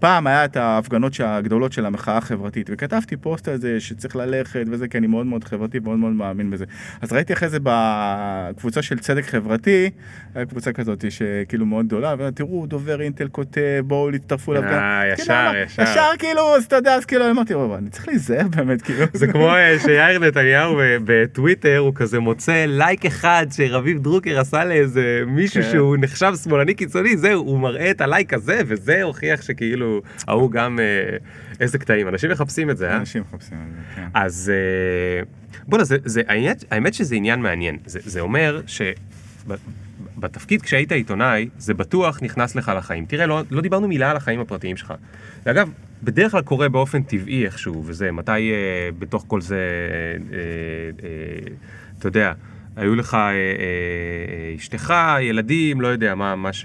פעם היה את ההפגנות הגדולות של המחאה החברתית, וכתבתי פוסט על זה שצריך ללכת וזה, כי אני מאוד מאוד חברתי ומאוד מאוד מאמין בזה. אז ראיתי אחרי זה בקבוצה של צדק חברתי, הייתה קבוצה כזאת שכאילו מאוד גדולה, ותראו, דובר אינטל כותב, בואו תצטרפו להפגנה. אה, כאילו, ישר, מה- ישר. ישר כאילו, אז אתה יודע, אז כאילו אמרתי, "וואו, אני צריך להיזהר באמת, כאילו. זה כמו שיאיר נתניהו ב- בטוויטר, הוא כזה מוצא לייק אחד שרביב דרוקר עשה לאיזה מישהו כן. שהוא נחשב שמאלני קיצוני, זהו, הוא מראה את הלייק הזה, וזה הוכיח שכאילו, ההוא גם, אה, איזה קטעים, אנשים מחפשים את זה, אה? אנשים מחפשים את זה, כן. אז אה, בוא'נה, זה, זה, האמת, האמת שזה עניין מעניין. זה, זה אומר שבתפקיד כשהיית עיתונאי, זה בטוח נכנס לך לחיים. תראה, לא, לא דיברנו מילה על החיים הפרטיים שלך. ואגב, בדרך כלל קורה באופן טבעי איכשהו, וזה, מתי אה, בתוך כל זה, אה, אה, אתה יודע, היו לך אה, אה, אה, אשתך, ילדים, לא יודע, מה, מה ש...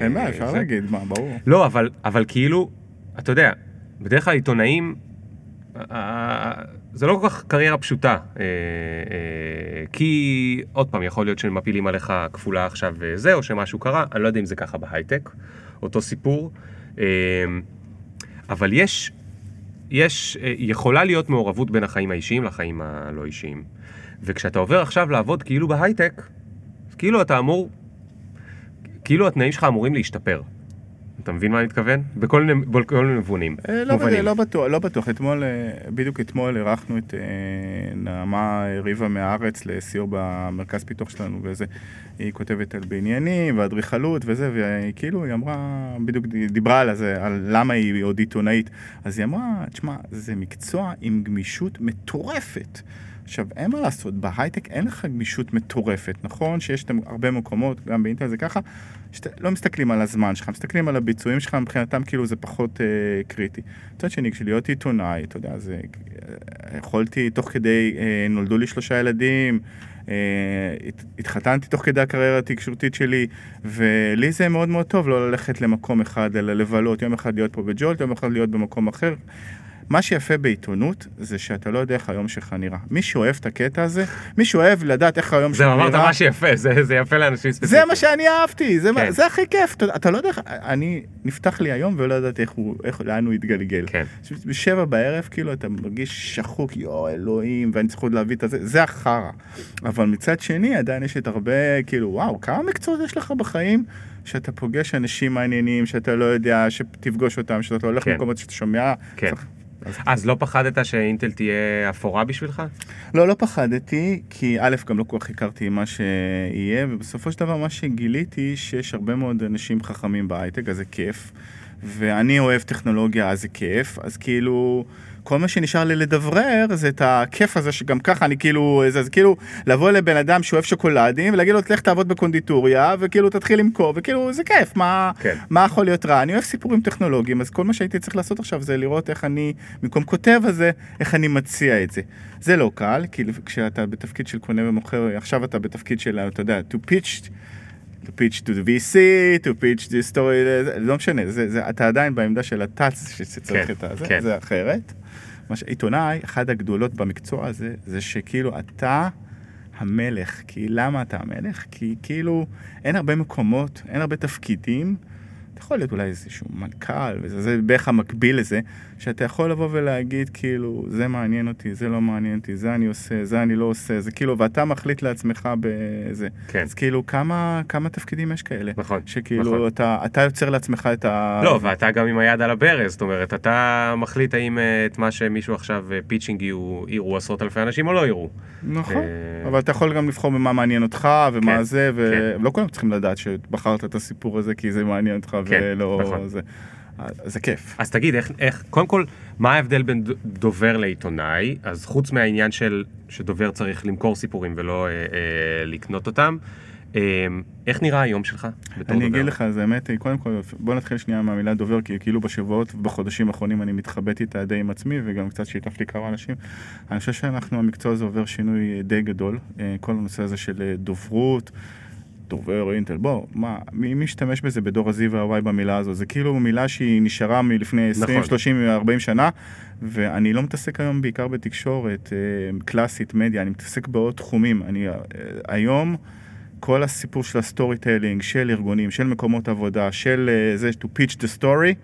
אין בעיה, אפשר זה. להגיד, מה, ברור. לא, אבל, אבל כאילו, אתה יודע, בדרך כלל עיתונאים, אה, אה, זה לא כל כך קריירה פשוטה. אה, אה, כי, עוד פעם, יכול להיות שמפילים עליך כפולה עכשיו וזה, או שמשהו קרה, אני לא יודע אם זה ככה בהייטק, אותו סיפור. אבל יש, יש, אה, יכולה להיות מעורבות בין החיים האישיים לחיים הלא אישיים. וכשאתה עובר עכשיו לעבוד כאילו בהייטק, כאילו אתה אמור, כאילו התנאים שלך אמורים להשתפר. אתה מבין מה אני מתכוון? בכל מיני מבונים. אה, לא. לא בטוח, לא בטוח. אתמול, אה, בדיוק אתמול אירחנו את אה, נעמה ריבה מהארץ לסיור במרכז פיתוח שלנו, וזה, היא כותבת על בניינים ואדריכלות וזה, והיא כאילו, היא אמרה, בדיוק דיברה על זה, על למה היא עוד עיתונאית. אז היא אמרה, תשמע, זה מקצוע עם גמישות מטורפת. עכשיו, אין מה לעשות, בהייטק אין לך גמישות מטורפת, נכון? שיש הרבה מקומות, גם באינטרנט זה ככה, שאתה לא מסתכלים על הזמן שלך, מסתכלים על הביצועים שלך, מבחינתם כאילו זה פחות אה, קריטי. מצד שני, כשלהיות עיתונאי, אתה יודע, זה... אה, יכולתי, תוך כדי, אה, נולדו לי שלושה ילדים, אה, הת- התחתנתי תוך כדי הקריירה התקשורתית שלי, ולי זה מאוד מאוד טוב לא ללכת למקום אחד, אלא לבלות, יום אחד להיות פה בג'ולט, יום אחד להיות במקום אחר. מה שיפה בעיתונות זה שאתה לא יודע איך היום שלך נראה. מי שאוהב את הקטע הזה, מי שאוהב לדעת איך היום שלך נראה, אמרת משהו יפה, זה זה יפה לאנשים ספציפיים. זה מה שאני אהבתי, זה, כן. מה, זה הכי כיף, אתה, אתה לא יודע, איך- אני, נפתח לי היום ולא ידעתי איך הוא, איך, לאן הוא יתגלגל. כן. בשבע בערב, כאילו, אתה מרגיש שחוק, יואו, אלוהים, ואני צריך עוד להביא את הזה, זה החרא. אבל מצד שני, עדיין יש את הרבה, כאילו, וואו, כמה מקצועות יש לך בחיים, שאתה פוגש אנשים מעניינים, שאתה לא יודע, שתפגוש אותם, שאתה הולך כן. למקומות שאתה שומע. כן. צריך- אז- אז לא פחדת שאינטל תהיה אפורה בשבילך? לא, לא פחדתי, כי א', גם לא כל כך הכרתי מה שיהיה, ובסופו של דבר מה שגיליתי, שיש הרבה מאוד אנשים חכמים בהייטק, אז זה כיף, ואני אוהב טכנולוגיה, אז זה כיף, אז כאילו, כל מה שנשאר לי לדברר זה את הכיף הזה שגם ככה אני כאילו, זה, אז כאילו, לבוא לבן אדם שאוהב שוקולדים, ולהגיד לו, תלך תעבוד בקונדיטוריה, וכאילו תתחיל למכור, וכאילו, זה כיף, מה, כן. מה יכול להיות רע? אני אוהב סיפורים טכנולוגיים, אז כל מה שהייתי צריך לעשות עכשיו זה לראות איך אני, במקום כותב הזה, איך אני מציע את זה. זה לא קל, כי כשאתה בתפקיד של קונה ומוכר, עכשיו אתה בתפקיד של, אתה יודע, to pitch, to pitch to the VC, to pitch the story, זה, לא משנה, זה, זה, אתה עדיין בעמדה של הטאץ שצריך כן, את הזה, כן. זה אחרת. מה שעיתונאי, אחת הגדולות במקצוע הזה, זה שכאילו אתה המלך. כי למה אתה המלך? כי כאילו אין הרבה מקומות, אין הרבה תפקידים יכול להיות אולי איזשהו מנכ"ל, וזה זה בערך המקביל לזה, שאתה יכול לבוא ולהגיד כאילו, זה מעניין אותי, זה לא מעניין אותי, זה אני עושה, זה אני לא עושה, זה כאילו, ואתה מחליט לעצמך בזה. כן. אז כאילו, כמה, כמה תפקידים יש כאלה? נכון, שכאילו, נכון. אתה, אתה יוצר לעצמך את ה... לא, ואתה גם עם היד על הברז, זאת אומרת, אתה מחליט האם אה, את מה שמישהו עכשיו אה, pitching יראו, יראו עשרות אלפי אנשים או לא יראו. נכון, אה, אבל אתה יכול גם לבחור במה מעניין אותך ומה כן, זה, ולא כולם צריכים לדעת שבחרת את הסיפור הזה כי זה מעניין אותך כן, ולא... נכון. זה. אז זה כיף. אז תגיד, איך, איך, קודם כל, מה ההבדל בין דובר לעיתונאי? אז חוץ מהעניין של שדובר צריך למכור סיפורים ולא אה, אה, לקנות אותם, אה, איך נראה היום שלך בתור אני דובר? אגיד לך, אז האמת קודם כל, בוא נתחיל שנייה מהמילה דובר, כי כאילו בשבועות ובחודשים האחרונים אני מתחבט איתה די עם עצמי, וגם קצת שיתפתי כמה אנשים. אני חושב שאנחנו, המקצוע הזה עובר שינוי די גדול. אה, כל הנושא הזה של אה, דוברות, דובר אינטל, בוא, מה, מי משתמש בזה בדור ה-Z וה-Y במילה הזו? זה כאילו מילה שהיא נשארה מלפני 20, נכון. 30, 40 שנה, ואני לא מתעסק היום בעיקר בתקשורת אה, קלאסית, מדיה, אני מתעסק בעוד תחומים. אני אה, היום... כל הסיפור של ה-storytelling, של ארגונים, של מקומות עבודה, של אה, זה to pitch the story,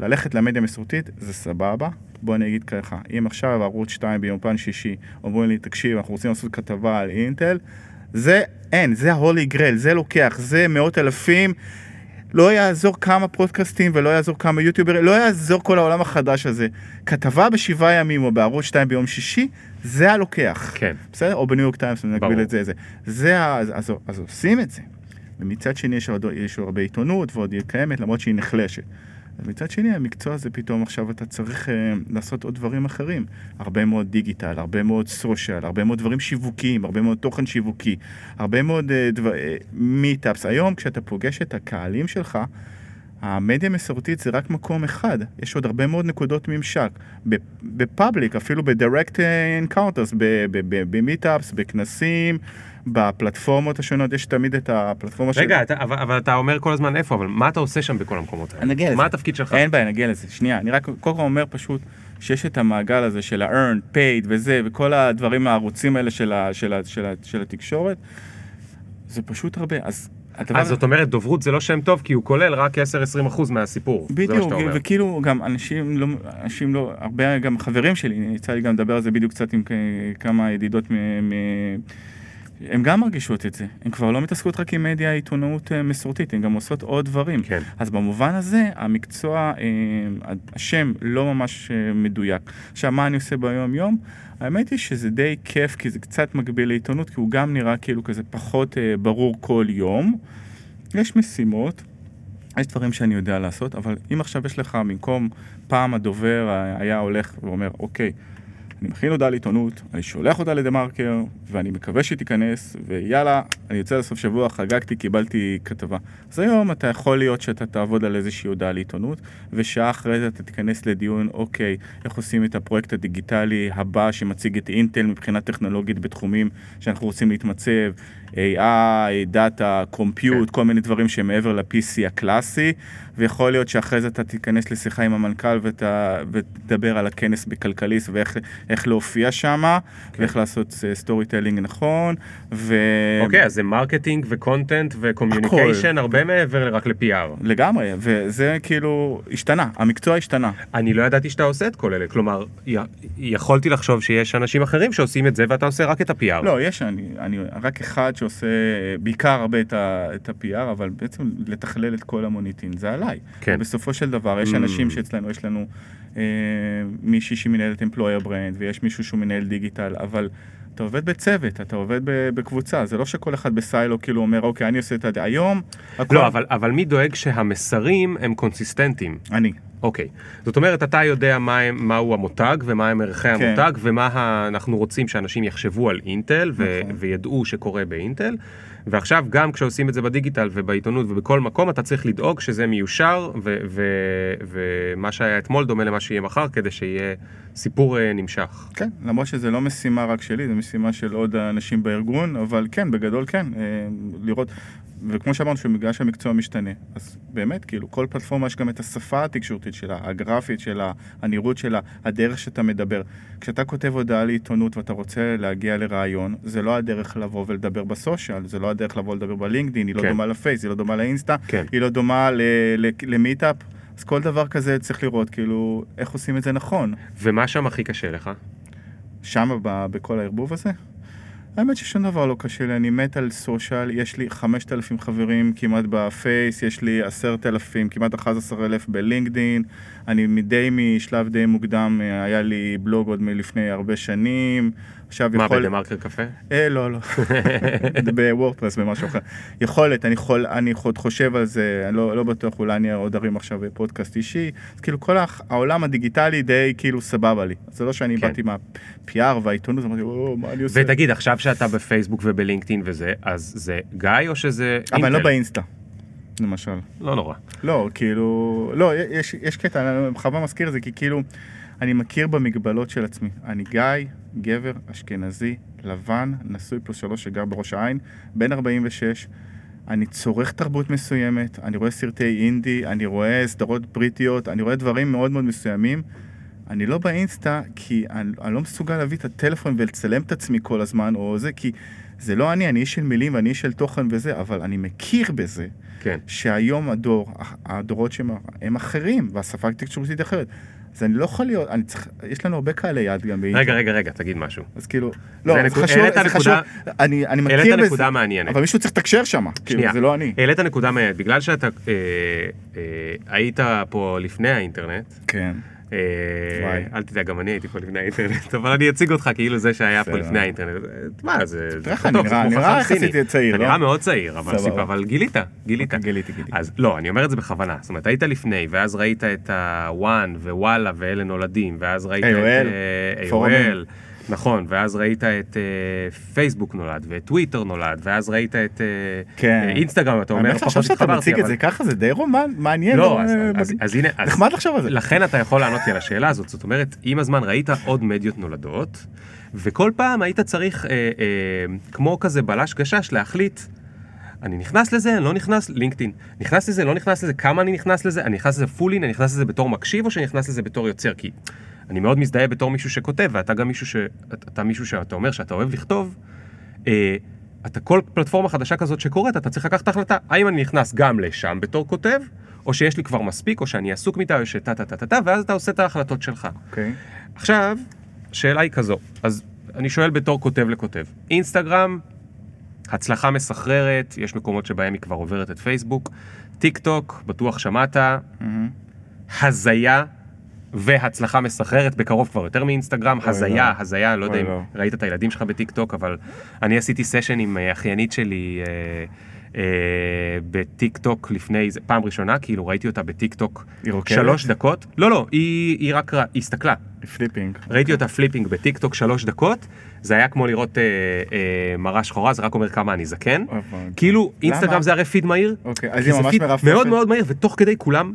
ללכת למדיה המסורתית זה סבבה. בוא אני אגיד ככה, אם עכשיו ערוץ 2 ביום פן שישי אומרים לי, תקשיב, אנחנו רוצים לעשות כתבה על אינטל, זה אין, זה ה-holy grail, זה לוקח, זה מאות אלפים. לא יעזור כמה פודקאסטים ולא יעזור כמה יוטיוברים, לא יעזור כל העולם החדש הזה. כתבה בשבעה ימים או בערוץ 2 ביום שישי, זה הלוקח. כן. בסדר? או בניו יורק טיימס, אני. נגביל את זה, זה. זה. אז, אז, אז עושים את זה. ומצד שני יש עוד, יש עוד הרבה עיתונות ועוד היא קיימת למרות שהיא נחלשת. ומצד שני המקצוע הזה פתאום עכשיו אתה צריך אה, לעשות עוד דברים אחרים. הרבה מאוד דיגיטל, הרבה מאוד social, הרבה מאוד דברים שיווקיים, הרבה מאוד תוכן שיווקי, הרבה מאוד אה, דבר, meetups. היום כשאתה פוגש את הקהלים שלך, המדיה המסורתית זה רק מקום אחד, יש עוד הרבה מאוד נקודות ממשק. בפאבליק, אפילו ב-direct encounters, במיטאפס, בכנסים, בפלטפורמות השונות, יש תמיד את הפלטפורמה של... רגע, אתה, אבל, אבל אתה אומר כל הזמן איפה, אבל מה אתה עושה שם בכל המקומות האלה? נגיע לזה. מה התפקיד שלך? אין בעיה, נגיע לזה. שנייה, אני רק כל אומר פשוט שיש את המעגל הזה של ה-earned, paid וזה, וכל הדברים הערוצים האלה של, ה, של, ה, של, ה, של התקשורת, זה פשוט הרבה. אז הדבר... אז זאת אומרת, דוברות זה לא שם טוב, כי הוא כולל רק 10-20% מהסיפור. בדיוק. וכאילו גם אנשים לא, אנשים לא, הרבה גם חברים שלי, יצא לי גם לדבר על זה בדיוק קצת עם כמה ידידות מ... מ הם גם מרגישות את זה, הם כבר לא מתעסקות רק עם מדיה עיתונאות אה, מסורתית, הן גם עושות עוד דברים. כן. אז במובן הזה, המקצוע, אה, השם לא ממש אה, מדויק. עכשיו, מה אני עושה ביום יום? האמת היא שזה די כיף, כי זה קצת מקביל לעיתונות, כי הוא גם נראה כאילו כזה פחות ברור כל יום. יש משימות, יש דברים שאני יודע לעשות, אבל אם עכשיו יש לך, במקום פעם הדובר היה הולך ואומר, אוקיי, אני מכין הודעה לעיתונות, אני שולח אותה לדה מרקר, ואני מקווה שהיא תיכנס, ויאללה, אני יוצא לסוף שבוע, חגגתי, קיבלתי כתבה. אז היום אתה יכול להיות שאתה תעבוד על איזושהי הודעה לעיתונות, ושעה אחרי זה אתה תיכנס לדיון, אוקיי, איך עושים את הפרויקט הדיגיטלי הבא שמציג את אינטל מבחינה טכנולוגית בתחומים שאנחנו רוצים להתמצב, AI, דאטה, compute, כל מיני דברים שהם מעבר ל-PC הקלאסי, ויכול להיות שאחרי זה אתה תיכנס לשיחה עם המנכ"ל ות, ותדבר על הכנס בכלכליסט ואיך איך להופיע שם, כן. ואיך לעשות storytelling נכון, ו... אוקיי, אז זה marketing ו-content ו-communication, הרבה מעבר רק ל-PR. לגמרי, וזה כאילו השתנה, המקצוע השתנה. אני לא ידעתי שאתה עושה את כל אלה, כלומר, י- יכולתי לחשוב שיש אנשים אחרים שעושים את זה ואתה עושה רק את ה-PR. לא, יש, אני, אני רק אחד שעושה בעיקר הרבה את, ה, את ה-PR, אבל בעצם לתכלל את כל המוניטין, זה עליי. כן. בסופו של דבר, יש Mm. אנשים שאצלנו, יש לנו אה, מישהי שמנהלת employer brand, ויש מישהו שהוא מנהל דיגיטל, אבל אתה עובד בצוות, אתה עובד בקבוצה, זה לא שכל אחד בסיילו כאילו אומר, אוקיי, אני עושה את זה, היום, הכל... לא, אבל, אבל מי דואג שהמסרים הם קונסיסטנטיים? אני. אוקיי. זאת אומרת, אתה יודע מה מהו המותג ומה הם ערכי כן. המותג ומה ה- אנחנו רוצים שאנשים יחשבו על אינטל ו- נכון. וידעו שקורה באינטל. ועכשיו גם כשעושים את זה בדיגיטל ובעיתונות ובכל מקום אתה צריך לדאוג שזה מיושר ו- ו- ומה שהיה אתמול דומה למה שיהיה מחר כדי שיהיה סיפור אה, נמשך. כן, למרות שזה לא משימה רק שלי, זו משימה של עוד אנשים בארגון, אבל כן, בגדול כן, אה, לראות, וכמו שאמרנו, שבגלל שהמקצוע משתנה, אז באמת, כאילו, כל פלטפורמה יש גם את השפה התקשורתית שלה, הגרפית שלה, הנראות שלה, הדרך שאתה מדבר. כשאתה כותב הודעה לעיתונות ואתה רוצה להגיע לרעיון, זה לא הדרך לבוא ולדבר בסושיאל, זה לא הדרך לבוא לדבר בלינקדאין, היא לא כן. דומה לפייס, היא לא דומה לאינסטה, כן. היא לא דומה למיטאפ. אז כל דבר כזה צריך לראות, כאילו, איך עושים את זה נכון. ומה שם הכי קשה לך? ב- בכל הערבוב הזה? האמת ששום דבר לא קשה לי, אני מת על סושיאל, יש לי 5,000 חברים כמעט בפייס, יש לי 10,000, כמעט 11,000 בלינקדין, אני מדי משלב די מוקדם, אה, היה לי בלוג עוד מלפני הרבה שנים, עכשיו מה, יכול... בדה מרקר קפה? אה, לא, לא. בוורדפרס, במשהו אחר. יכולת, אני, חול, אני עוד חושב על זה, אני לא, לא בטוח, אולי אני עוד ארים עכשיו בפודקאסט אישי. אז כאילו כל הח- העולם הדיגיטלי די כאילו סבבה לי. זה לא שאני כן. באתי מה-PR והעיתונות, אמרתי, או, מה אני עושה? ותגיד, עכשיו שאתה בפייסבוק ובלינקדאין וזה, אז זה גיא או שזה אבל אני לא אינטל? באינסטה, למשל. לא נורא. לא, כאילו, לא, יש, יש קטע, אני בכוונה מזכיר את זה, כי כאילו, אני מכיר במגבלות של עצמי. אני גיא, גבר, אשכנזי, לבן, נשוי פלוס שלוש שגר בראש העין, בן 46. אני צורך תרבות מסוימת, אני רואה סרטי אינדי, אני רואה סדרות בריטיות, אני רואה דברים מאוד מאוד מסוימים. אני לא באינסטה כי אני, אני לא מסוגל להביא את הטלפון ולצלם את עצמי כל הזמן, או זה, כי זה לא אני, אני איש של מילים ואני איש של תוכן וזה, אבל אני מכיר בזה. כן. שהיום הדור, הדורות שהם הם אחרים, והשפה התקשורתית אחרת. אז אני לא יכול להיות, אני צריך, יש לנו הרבה קהלי יד גם באינטרנט. רגע, רגע, רגע, תגיד משהו. אז כאילו, לא, זה נקוד- חשוב, העלית זה חשוב, נקודה- אני, אני מכיר העלית בזה, נקודה מעניינת. אבל מישהו צריך לתקשר שם, כאילו. זה לא אני. העלית נקודה מעניינת, בגלל שאתה אה, אה, היית פה לפני האינטרנט, כן. אה. אל תדאג, גם אני הייתי פה לפני האינטרנט, אבל אני אציג אותך כאילו זה שהיה פה. לפני האינטרנט. מה, זה... איך נראה, נראה יחסית. צעיר, לא? נראה מאוד צעיר, אבל גילית, גילית. אוקיי, גיליתי, גיליתי. אז לא, אני אומר את זה בכוונה. זאת אומרת, היית לפני, ואז ראית את הוואן ווואלה ואלה נולדים, ואז ראית את אה. AOL, נכון, ואז ראית את אה, פייסבוק נולד, ואת טוויטר נולד, ואז ראית את אה, כן. אה, אינסטגרם, אתה אומר, האמת שעכשיו פחות שאתה התחברתי, מציג את אבל- זה ככה, זה די רומן, מעניין. לא, אה, אז- אז- מדהים. אז הנה, אז- נחמד לחשוב על זה. לכן אתה יכול לענות לי על השאלה הזאת, זאת אומרת, עם הזמן ראית עוד מדיות נולדות, וכל פעם היית צריך, אה, אה, כמו כזה בלש גשש, להחליט, אני נכנס לזה, אני לא נכנס, לינקדאין, נכנס לזה, לא נכנס לזה, כמה אני נכנס לזה, אני נכנס לזה פולין, אני נכנס לזה בתור מקשיב, או שאני נכנס לזה בתור יוצר, כי אני מאוד מזדהה בתור מישהו שכותב, ואתה גם מישהו ש... אתה מישהו שאתה אומר שאתה אוהב לכתוב, אה, אתה כל פלטפורמה חדשה כזאת שקורית, אתה צריך לקחת החלטה, האם אני נכנס גם לשם בתור כותב, או שיש לי כבר מספיק, או שאני עסוק מדי, או שטה טה טה טה טה, ואז אתה עושה את ההחלטות שלך. אוקיי. עכשיו, השאלה היא כזו, אז אני שואל בתור כותב לכותב, אינסטגרם, הצלחה מסחררת, יש מקומות שבהם היא כבר עוברת את פייסבוק, טיק טוק, בטוח שמעת, מהמם. הזיה והצלחה מסחררת, בקרוב כבר יותר מאינסטגרם, הזיה, לא. הזיה, לא יודע אם לא. ראית את הילדים שלך בטיק טוק, אבל אני עשיתי סשן עם אה, אחיינית שלי אה, אה, בטיק טוק לפני, זה פעם ראשונה, כאילו ראיתי אותה בטיק טוק? שלוש דקות, לא, לא, היא, היא רק, היא הסתכלה, flipping. ראיתי אותה flipping בטיק טוק שלוש דקות, זה היה כמו לראות אה, אה, מראה שחורה, זה רק אומר כמה אני זקן. הבנתי. כאילו, אינסטגרם? זה הרי פיד מהיר. אוקיי, אז היא זה ממש מרפרפת. מאוד מאוד מהיר, ותוך כדי כולם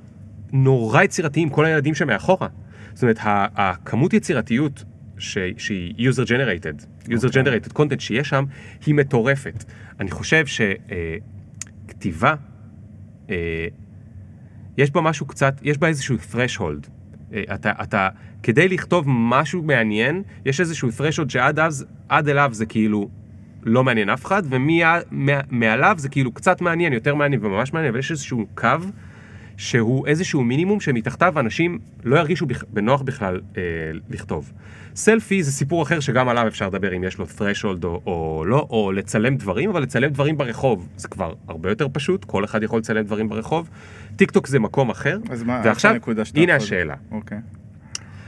נורא יצירתיים, כל הילדים שמאחורה. זאת אומרת, הכמות יצירתיות ש- שהיא user generated, user אוקיי. generated content שיש שם, היא מטורפת. אני חושב שכתיבה, יש בה משהו קצת, יש בה איזשהו threshold. אה, אתה, אתה, כדי לכתוב משהו מעניין, יש איזשהו threshold שעד אז, עד אליו זה כאילו לא מעניין אף אחד, ומעליו זה כאילו קצת מעניין, יותר מעניין וממש מעניין, אבל יש איזשהו קו שהוא איזשהו מינימום שמתחתיו אנשים לא ירגישו בכ- בנוח בכלל אה, לכתוב. סלפי זה סיפור אחר שגם עליו אפשר לדבר אם יש לו threshold או, או לא, או לצלם דברים, אבל לצלם דברים ברחוב זה כבר הרבה יותר פשוט, כל אחד יכול לצלם דברים ברחוב. טיק טוק זה מקום אחר, אז מה, ועכשיו, הנה יכול- השאלה. אוקיי.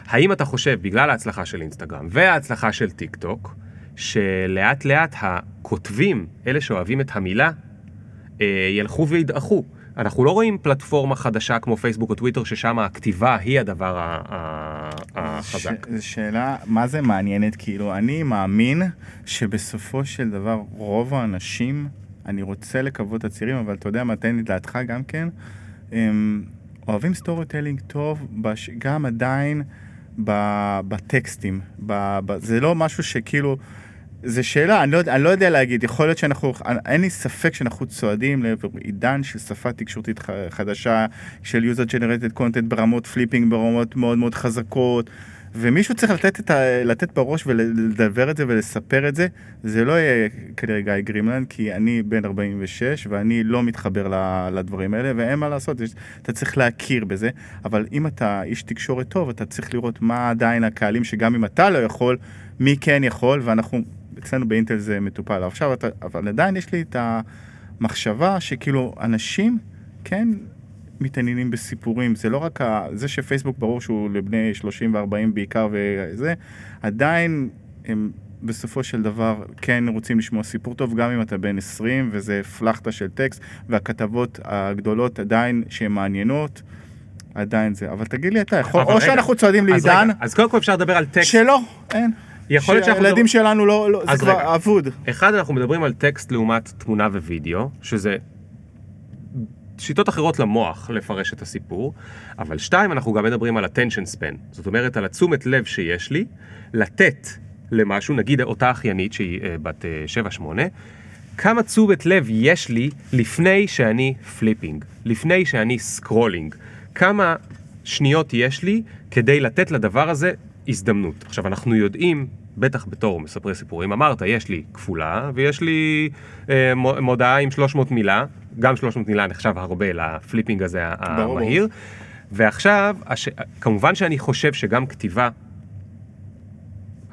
האם אתה חושב, בגלל ההצלחה של אינסטגרם וההצלחה של טיק טוק, שלאט לאט הכותבים, אלה שאוהבים את המילה, אה, ילכו וידעכו? אנחנו לא רואים פלטפורמה חדשה כמו פייסבוק או טוויטר, ששם הכתיבה היא הדבר החזק. ש- שאלה, מה זה מעניינת? כאילו, אני מאמין שבסופו של דבר רוב האנשים, אני רוצה לקוות הצעירים, אבל אתה יודע מה, תן לי דעתך גם כן, הם אוהבים storytelling טוב, בש... גם עדיין. בטקסטים. ב... ב... זה לא משהו שכאילו... זה שאלה, אני לא, אני לא יודע להגיד, יכול להיות שאנחנו, אין לי ספק שאנחנו צועדים לעבר עידן של שפה תקשורתית חדשה, של user generated content ברמות flipping, ברמות מאוד מאוד חזקות, ומישהו צריך לתת, את ה, לתת בראש ולדבר את זה ולספר את זה, זה לא יהיה כנראה גיא גרימלנד, כי אני בן 46 ואני לא מתחבר לדברים האלה, ואין מה לעשות, אתה צריך להכיר בזה, אבל אם אתה איש תקשורת טוב, אתה צריך לראות מה עדיין הקהלים, שגם אם אתה לא יכול, מי כן יכול, ואנחנו, אצלנו באינטל זה מטופל. עכשיו, אתה, אבל עדיין יש לי את המחשבה שכאילו אנשים כן מתעניינים בסיפורים, זה לא רק ה... זה שפייסבוק ברור שהוא לבני 30 ו-40 בעיקר וזה, עדיין הם בסופו של דבר כן רוצים לשמוע סיפור טוב, גם אם אתה בן 20 וזה פלחתה של טקסט, והכתבות הגדולות עדיין שהן מעניינות. עדיין זה, אבל תגיד לי אתה, יכול, או רגע, שאנחנו צועדים אז לעידן, רגע, אז קודם כל אפשר לדבר על טקסט. שלא, אין. יכול להיות שאנחנו שהילדים שלנו לא, לא זה כבר רגע. אבוד. אחד, אנחנו מדברים על טקסט לעומת תמונה ווידאו, שזה שיטות אחרות למוח לפרש את הסיפור, אבל שתיים, אנחנו גם מדברים על attention span, זאת אומרת על התשומת לב שיש לי, לתת למשהו, נגיד אותה אחיינית שהיא אה, בת 7-8, כמה תשומת לב יש לי לפני שאני flipping, לפני שאני scrolling, כמה שניות יש לי כדי לתת לדבר הזה הזדמנות. עכשיו, אנחנו יודעים, בטח בתור מספרי סיפורים, אמרת, יש לי כפולה ויש לי אה, מו- מודעה עם 300 מילה, גם 300 מילה נחשב הרבה לפליפינג הזה ברור. המהיר. ועכשיו, הש... כמובן שאני חושב שגם כתיבה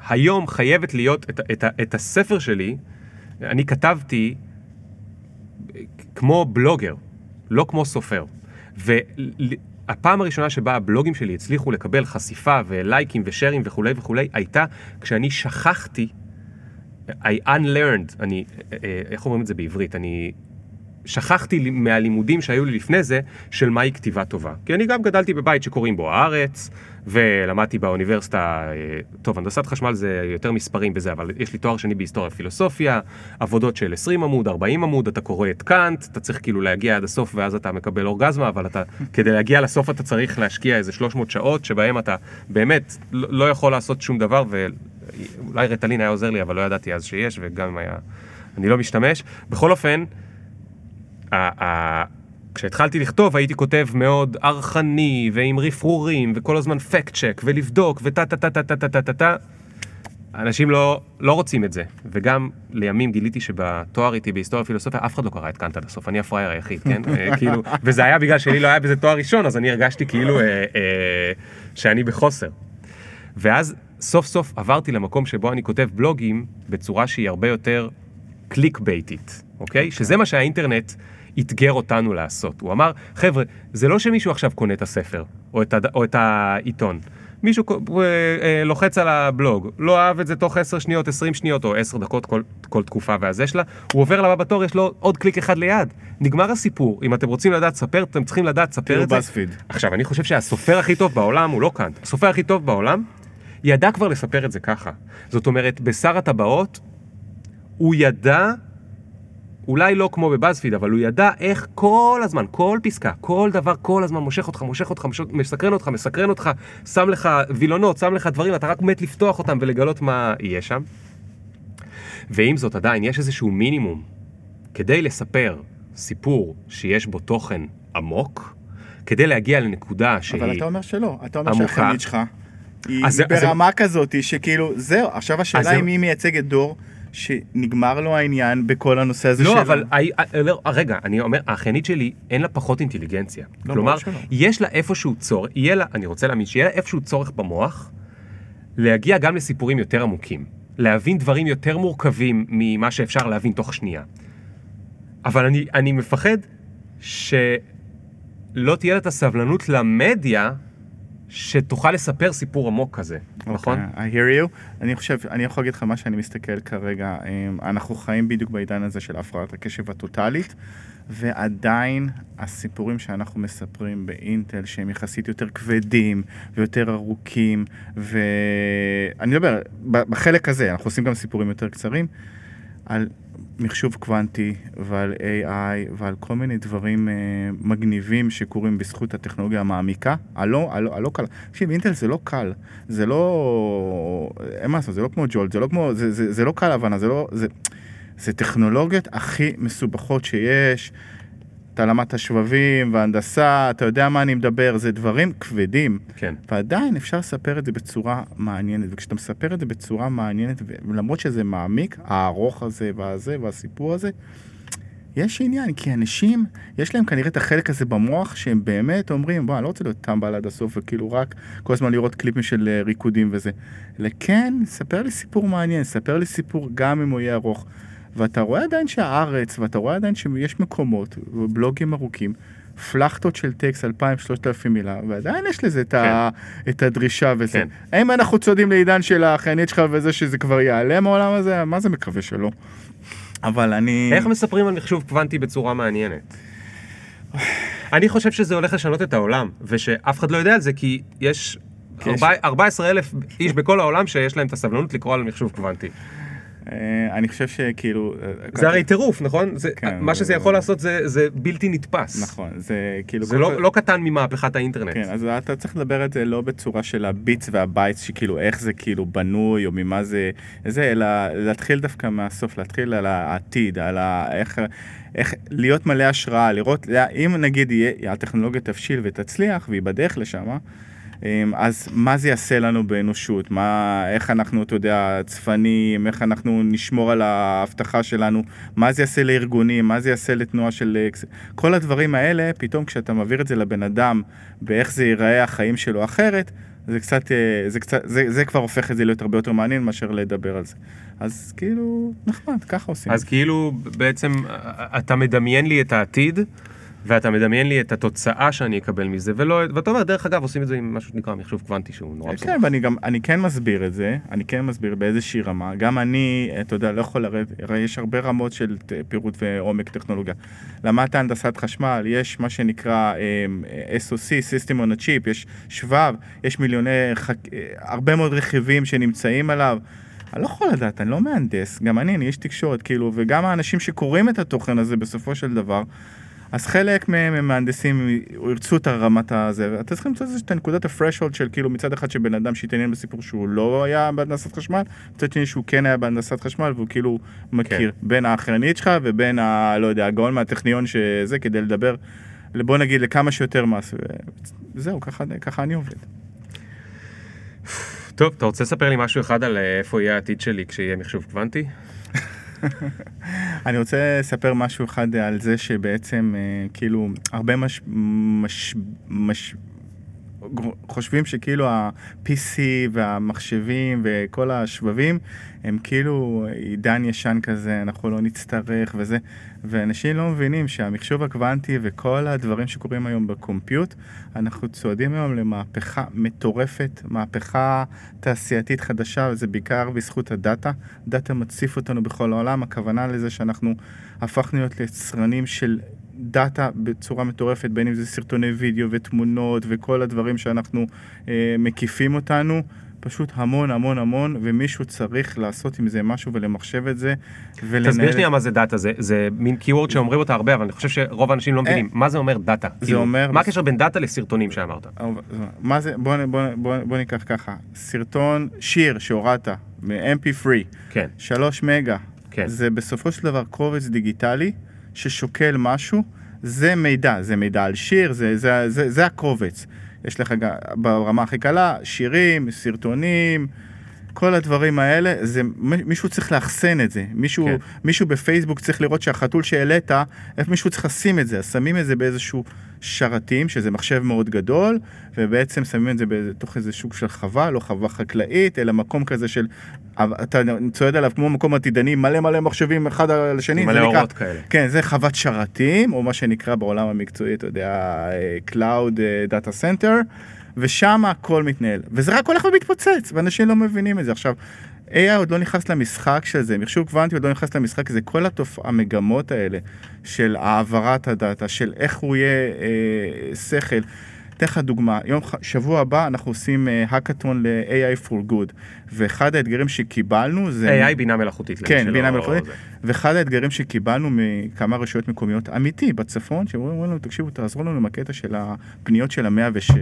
היום חייבת להיות, את, את, את הספר שלי, אני כתבתי כמו בלוגר, לא כמו סופר. והפעם הראשונה שבה הבלוגים שלי הצליחו לקבל חשיפה ולייקים ושרים וכולי וכולי, הייתה כשאני שכחתי, I unlearned, אני, אה, אה, איך אומרים את זה בעברית? אני שכחתי לי- מהלימודים שהיו לי לפני זה של מהי כתיבה טובה. כי אני גם גדלתי בבית שקוראים בו הארץ, ולמדתי באוניברסיטה, אה, טוב, הנדסת חשמל זה יותר מספרים בזה, אבל יש לי תואר שני בהיסטוריה ופילוסופיה, עבודות של 20 עמוד, 40 עמוד, אתה קורא את קאנט, אתה צריך כאילו להגיע עד הסוף ואז אתה מקבל אורגזמה, אבל אתה, כדי להגיע לסוף אתה צריך להשקיע איזה 300 שעות, שבהם אתה באמת לא לא יכול לעשות שום דבר, ואולי רטלין היה עוזר לי, אבל לא ידעתי אז שיש, וגם אם היה... אני לא משתמש. בכל אופן, כשהתחלתי לכתוב הייתי כותב מאוד ארכני ועם רפרורים וכל הזמן פקט צ'ק ולבדוק וטה טה טה טה טה טה טה טה טה אנשים לא, לא רוצים את זה. וגם לימים גיליתי שבתואר איתי בהיסטוריה ופילוסופיה אף אחד לא קרא את קאנט עד הסוף אני הפראייר היחיד כן? אה, כאילו וזה היה בגלל שלי לא היה בזה תואר ראשון אז אני הרגשתי כאילו אה, אה, שאני בחוסר. ואז סוף סוף עברתי למקום שבו אני כותב בלוגים בצורה שהיא הרבה יותר קליק בייטית, אוקיי? שזה מה שהאינטרנט אתגר אותנו לעשות. הוא אמר, חבר'ה, זה לא שמישהו עכשיו קונה את הספר, או את, הד... או את העיתון. מישהו אה, אה, לוחץ על הבלוג, לא אהב את זה תוך 10 שניות, 20 שניות או 10 דקות כל, כל תקופה והזה שלה, הוא עובר לבא בתור, יש לו עוד קליק אחד ליד. נגמר הסיפור, אם אתם רוצים לדעת לספר, אתם צריכים לדעת תראו את זה. BuzzFeed. עכשיו, אני חושב שהסופר הכי טוב בעולם הוא לא קאנט. הסופר הכי טוב בעולם ידע כבר לספר את זה ככה. זאת אומרת, בשר הטבעות, הוא ידע, אולי לא כמו בבאזפיד, אבל הוא ידע איך כל הזמן, כל פסקה, כל דבר, כל הזמן מושך אותך, מושך אותך, מושך, מסקרן אותך, מסקרן אותך, שם לך וילונות, שם לך דברים, אתה רק מת לפתוח אותם ולגלות מה יהיה שם. ועם זאת, עדיין יש איזשהו מינימום. כדי לספר סיפור שיש בו תוכן עמוק, כדי להגיע לנקודה שהיא... אבל אתה אומר שלא, אתה אומר עמוקה. שהחנית שלך היא אז זה- אז ברמה כזאת שכאילו, זהו, עכשיו השאלה היא מי מייצגת דור שנגמר לו העניין בכל הנושא הזה לא, של... אבל לא, רגע, אני אומר, האחיינית שלי אין לה פחות אינטליגנציה. לא, כלומר. יש לה איפשהו צורך, יהיה לה, אני רוצה להאמין, שיהיה לה איפשהו צורך במוח, להגיע גם לסיפורים יותר עמוקים. להבין דברים יותר מורכבים ממה שאפשר להבין תוך שנייה. אבל אני, אני מפחד שלא תהיה לה את הסבלנות למדיה שתוכל לספר סיפור עמוק כזה, נכון? אוקיי, I hear you. אני חושב, אני יכול להגיד לך מה שאני מסתכל כרגע, אמ, אנחנו חיים בדיוק בעידן הזה של הפרעת הקשב הטוטאלית, ועדיין הסיפורים שאנחנו מספרים באינטל, שהם יחסית יותר כבדים ויותר ארוכים, ואני מדבר, בחלק הזה, אנחנו עושים גם סיפורים יותר קצרים, על מחשוב קוונטי ועל AI ועל כל מיני דברים אה, מגניבים שקורים בזכות הטכנולוגיה המעמיקה, הלא, הלא, הלא קל. תקשיב, אינטל זה לא קל, זה לא, אין מה לעשות, זה לא כמו ג'ולט, זה לא כמו, זה, זה, זה לא קל הבנה, זה לא, זה, זה טכנולוגיות הכי מסובכות שיש. אתה למדת שבבים והנדסה, אתה יודע מה אני מדבר, זה דברים כבדים. כן. ועדיין אפשר לספר את זה בצורה מעניינת, וכשאתה מספר את זה בצורה מעניינת, ולמרות שזה מעמיק, הארוך הזה והזה והסיפור הזה, יש עניין, כי אנשים, יש להם כנראה את החלק הזה במוח, שהם באמת אומרים, בוא, אני לא רוצה להיות טמבל עד הסוף, וכאילו רק כל הזמן לראות קליפים של אה, ריקודים וזה. אלא כן, ספר לי סיפור מעניין, ספר לי סיפור גם אם הוא יהיה ארוך. ואתה רואה עדיין שהארץ, ואתה רואה עדיין שיש מקומות, ובלוגים ארוכים, פלחטות של טקסט 2,000-3,000 מילה, ועדיין יש לזה את, כן. ה, את הדרישה וזה. כן. האם אנחנו צועדים לעידן של האחיינית שלך וזה שזה כבר ייעלם העולם הזה? מה זה מקווה שלא? אבל אני... איך מספרים על מחשוב קוונטי בצורה מעניינת? אני חושב שזה הולך לשנות את העולם, ושאף אחד לא יודע על זה, כי יש 14 אלף איש בכל העולם שיש להם את הסבלנות לקרוא על מחשוב קוונטי. אה, אני חושב שכאילו... אה, זה הרי טירוף, נכון? כן, מה שזה יכול לעשות זה בלתי נתפס. נכון, זה כאילו... זה לא, לא קטן ממהפכת האינטרנט. כן, אז אתה צריך לדבר את זה לא בצורה של ה bits וה bytes, שכאילו איך זה כאילו בנוי, או ממה זה... זה, אלא להתחיל דווקא מהסוף, להתחיל על העתיד, על איך... איך להיות מלא השראה, לראות, אם נגיד יהיה, הטכנולוגיה תבשיל ותצליח והיא בדרך לשם, אז מה זה יעשה לנו באנושות? מה, איך אנחנו, אתה יודע, צפנים, איך אנחנו נשמור על ההבטחה שלנו, מה זה יעשה לארגונים, מה זה יעשה לתנועה של... כל הדברים האלה, פתאום כשאתה מעביר את זה לבן אדם, באיך זה ייראה החיים שלו אחרת, זה קצת, אה, זה קצת, זה, זה כבר הופך את זה להיות הרבה יותר מעניין מאשר לדבר על זה. אז כאילו, נחמד, ככה עושים. אז כאילו, בעצם, אתה מדמיין לי את העתיד. ואתה מדמיין לי את התוצאה שאני אקבל מזה, ולא, ואתה אומר, דרך אגב, עושים את זה עם משהו שנקרא מחשוב קוונטי שהוא נורא מסובך. כן, ואני גם, אני כן מסביר את זה, אני כן מסביר באיזושהי רמה. גם אני, אתה יודע, לא יכול לרדת, הרי יש הרבה רמות של פירוט ועומק טכנולוגיה. למדת הנדסת חשמל, יש מה שנקרא um, SOC, System on a Chip, יש שבב, יש מיליוני. הרבה מאוד רכיבים שנמצאים עליו. אני לא יכול לדעת, אני לא מהנדס, גם אני, אני איש תקשורת, כאילו, וגם האנשים שקוראים את התוכן הזה בסופו של דבר, אז חלק מהם הם מהנדסים, ירצו את הרמת הזה, ואתה צריך למצוא את נקודת הפרשולד של כאילו מצד אחד שבן אדם שהתעניין בסיפור שהוא לא היה בהנדסת חשמל, מצד שני שהוא כן היה בהנדסת חשמל והוא כאילו מכיר כן. בין האחרנית שלך ובין ה... לא יודע, הגאון מהטכניון שזה, כדי לדבר, בוא נגיד לכמה שיותר מס, וזהו, ככה, ככה אני עובד. טוב, אתה רוצה לספר לי משהו אחד על אה, איפה יהיה העתיד שלי כשיהיה מחשוב קוונטי? אני רוצה לספר משהו אחד על זה שבעצם אה, כאילו הרבה מש... מש... מש... חושבים שכאילו ה-PC והמחשבים וכל השבבים הם כאילו עידן ישן כזה, אנחנו לא נצטרך וזה, ואנשים לא מבינים שהמחשוב הקוונטי וכל הדברים שקורים היום בקומפיוט, אנחנו צועדים היום למהפכה מטורפת, מהפכה תעשייתית חדשה, וזה בעיקר בזכות הדאטה. דאטה מציף אותנו בכל העולם, הכוונה לזה שאנחנו הפכנו להיות ליצרנים של דאטה בצורה מטורפת, בין אם זה סרטוני וידאו ותמונות וכל הדברים שאנחנו אה, מקיפים אותנו. פשוט המון המון המון, ומישהו צריך לעשות עם זה משהו ולמחשב את זה. ולנהל... תסביר שנייה מה זה דאטה, זה, זה מין keyword שאומרים אותה הרבה, אבל אני חושב שרוב האנשים לא מבינים. מה זה אומר דאטה? זה כאילו, אומר... מה הקשר בין דאטה לסרטונים שאמרת? מה זה, בוא, בוא, בוא, בוא ניקח ככה, סרטון, שיר שהורדת מ-MP3, כן. 3 מגה, כן. זה בסופו של דבר קובץ דיגיטלי ששוקל משהו, זה מידע, זה מידע על שיר, זה, זה, זה, זה הקובץ. יש לך ברמה הכי קלה, שירים, סרטונים, כל הדברים האלה, זה, מישהו צריך לאחסן את זה. מישהו, כן. מישהו בפייסבוק צריך לראות שהחתול שהעלית, איפה מישהו צריך לשים את זה. אז שמים את זה באיזשהו שרתים, שזה מחשב מאוד גדול, ובעצם שמים את זה בתוך איזה שוק של חווה, לא חווה חקלאית, אלא מקום כזה של, אתה צועד עליו כמו מקום עתידני, מלא מלא מחשבים אחד על השני. מלא אורות כאלה. כן, זה חוות שרתים, או מה שנקרא בעולם המקצועי, אתה יודע, אה, Cloud אה, Data Center. ושם הכל מתנהל. וזה רק הולך ומתפוצץ, ואנשים לא מבינים את זה. עכשיו, AI עוד לא נכנס למשחק של זה, מחשוב קוונטי עוד לא נכנס למשחק הזה, כל התופ... המגמות האלה של העברת הדאטה, של איך הוא יהיה אה, שכל. אתן לך דוגמה, יום, שבוע הבא אנחנו עושים האקתון ל-AI for Good, ואחד האתגרים שקיבלנו זה... AI בינה מלאכותית. כן, בינה מלאכותית. ואחד האתגרים שקיבלנו מכמה רשויות מקומיות, אמיתי, בצפון, שאומרים לנו, תקשיבו, תעזרו לנו עם הקטע של הפניות של ה-106.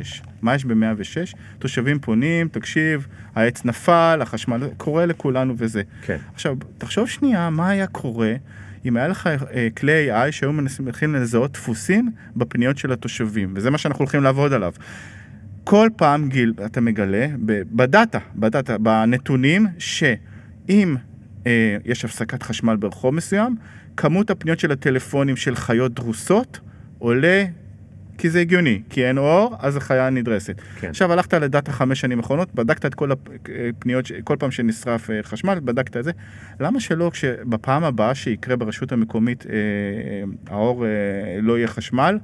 מה יש ב-106? תושבים פונים, תקשיב, העץ נפל, החשמל, קורה לכולנו וזה. כן. עכשיו, תחשוב שנייה, מה היה קורה אם היה לך אה, כלי AI שהיו מנסים להתחיל לזהות דפוסים בפניות של התושבים, וזה מה שאנחנו הולכים לעבוד עליו. כל פעם גיל, אתה מגלה בדאטה, בדאטה, בנתונים, שאם אה, יש הפסקת חשמל ברחוב מסוים, כמות הפניות של הטלפונים של חיות דרוסות עולה, כי זה הגיוני, כי אין אור, אז החיה נדרסת. כן. עכשיו הלכת לדאטה חמש שנים האחרונות, בדקת את כל הפניות, כל פעם שנשרף אה, חשמל, בדקת את זה. למה שלא, כשבפעם הבאה שיקרה ברשות המקומית אה, אה, האור אה, לא יהיה חשמל,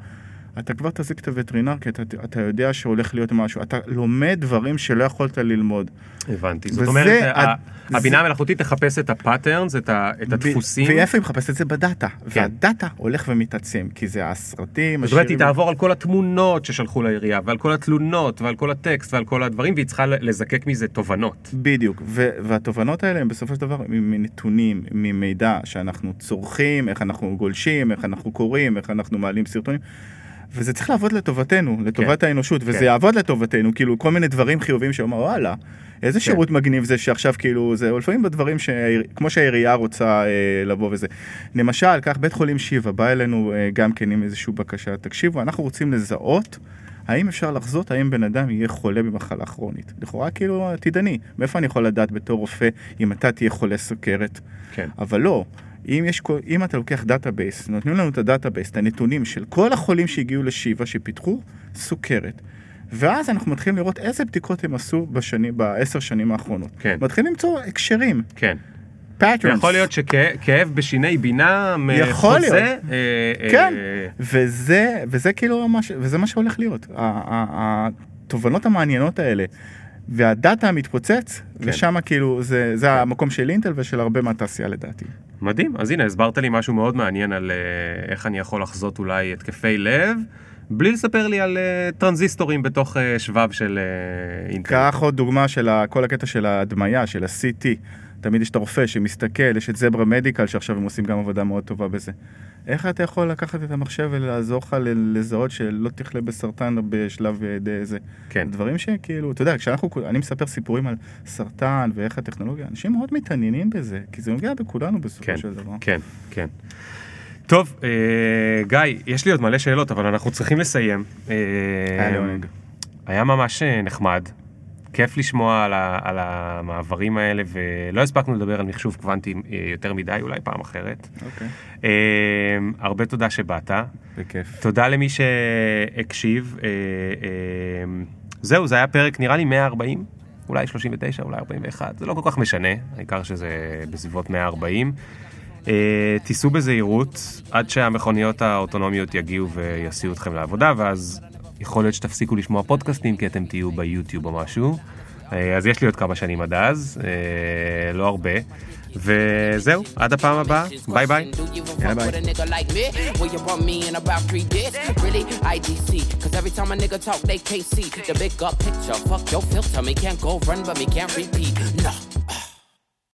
אתה כבר תזעיק את הווטרינר, כי אתה, אתה יודע שהולך להיות משהו. אתה לומד דברים שלא יכולת ללמוד. הבנתי. זאת אומרת, ה- ה- זה- הבינה המלאכותית תחפש את ה patterns, את ה- את הדפוסים. ואיפה היא מחפשת את זה בדאטה. כן. והדאטה הולך ומתעצם, כי זה הסרטים, זאת אומרת, היא השירים. תעבור על כל התמונות ששלחו לעירייה, ועל כל התלונות, ועל כל הטקסט, ועל כל הדברים, והיא צריכה לזקק מזה תובנות. בדיוק, ו- והתובנות האלה הן בסופו של דבר מנתונים, ממידע שאנחנו צורכים, איך אנחנו גולשים, איך אנחנו קוראים, איך אנחנו מעלים סרטונים. וזה צריך לעבוד לטובתנו, לטובת כן. האנושות, וזה כן. יעבוד לטובתנו, כאילו כל מיני דברים חיוביים שאומר וואלה, איזה כן. שירות מגניב זה שעכשיו כאילו זה, לפעמים בדברים שהעיר- כמו שהעירייה רוצה אה, לבוא וזה. למשל, קח בית חולים שיבא, בא אלינו אה, גם כן עם איזושהי בקשה, תקשיבו, אנחנו רוצים לזהות האם אפשר לחזות האם בן אדם יהיה חולה במחלה כרונית. לכאורה כאילו עתידני, מאיפה אני יכול לדעת בתור רופא אם אתה תהיה חולה סוכרת? כן. אבל לא, אם, יש, אם אתה לוקח database, נותנים לנו את ה database, את הנתונים של כל החולים שהגיעו לשיבא שפיתחו סוכרת. ואז אנחנו מתחילים לראות איזה בדיקות הם עשו בשנים, בעשר שנים האחרונות. כן. מתחילים למצוא הקשרים, כן. patterns. יכול להיות שכאב בשיני בינה יכול חוזה, להיות. אה, כן. אה, וזה, וזה כאילו מה, וזה מה שהולך להיות. התובנות המעניינות האלה. והדאטה מתפוצץ, כן. ושם כאילו זה, זה המקום של אינטל ושל הרבה מהתעשייה לדעתי. מדהים, אז הנה, הסברת לי משהו מאוד מעניין על אה, איך אני יכול לחזות אולי התקפי לב, בלי לספר לי על אה, טרנזיסטורים בתוך אה, שבב של אה, אינטל. קח עוד דוגמה של כל הקטע של ההדמיה, של ה-CT. תמיד יש את הרופא שמסתכל, יש את זברה מדיקל שעכשיו הם עושים גם עבודה מאוד טובה בזה. איך אתה יכול לקחת את המחשב ולעזור לך לזהות שלא תחלה בסרטן בשלב אה, די זה? כן. דברים שכאילו, אתה יודע, כשאנחנו, אני מספר סיפורים על סרטן ואיך הטכנולוגיה, אנשים מאוד מתעניינים בזה, כי זה נוגע בכולנו בסופו כן, של דבר. כן, כן. טוב, אה, גיא, יש לי עוד מלא שאלות, אבל אנחנו צריכים לסיים. אה, היה לעונג. היה ממש אה, נחמד. כיף לשמוע על, ה, על המעברים האלה, ולא הספקנו לדבר על מחשוב קוונטי אה, יותר מדי, אולי פעם אחרת. אוקיי. אה, הרבה תודה שבאת. בכיף. תודה למי שהקשיב. אה, זהו, זה היה פרק נראה לי 140, אולי 39, אולי 41, זה לא כל כך משנה, העיקר שזה בסביבות 140. אה, תיסעו בזהירות עד שהמכוניות האוטונומיות יגיעו ויסיעו אתכם לעבודה, ואז יכול להיות שתפסיקו לשמוע פודקאסטים כי אתם תהיו ביוטיוב או משהו. אה, אז יש לי עוד כמה שנים עד אז, אה, לא הרבה. וזהו, עד הפעם הבאה, ביי ביי. Do you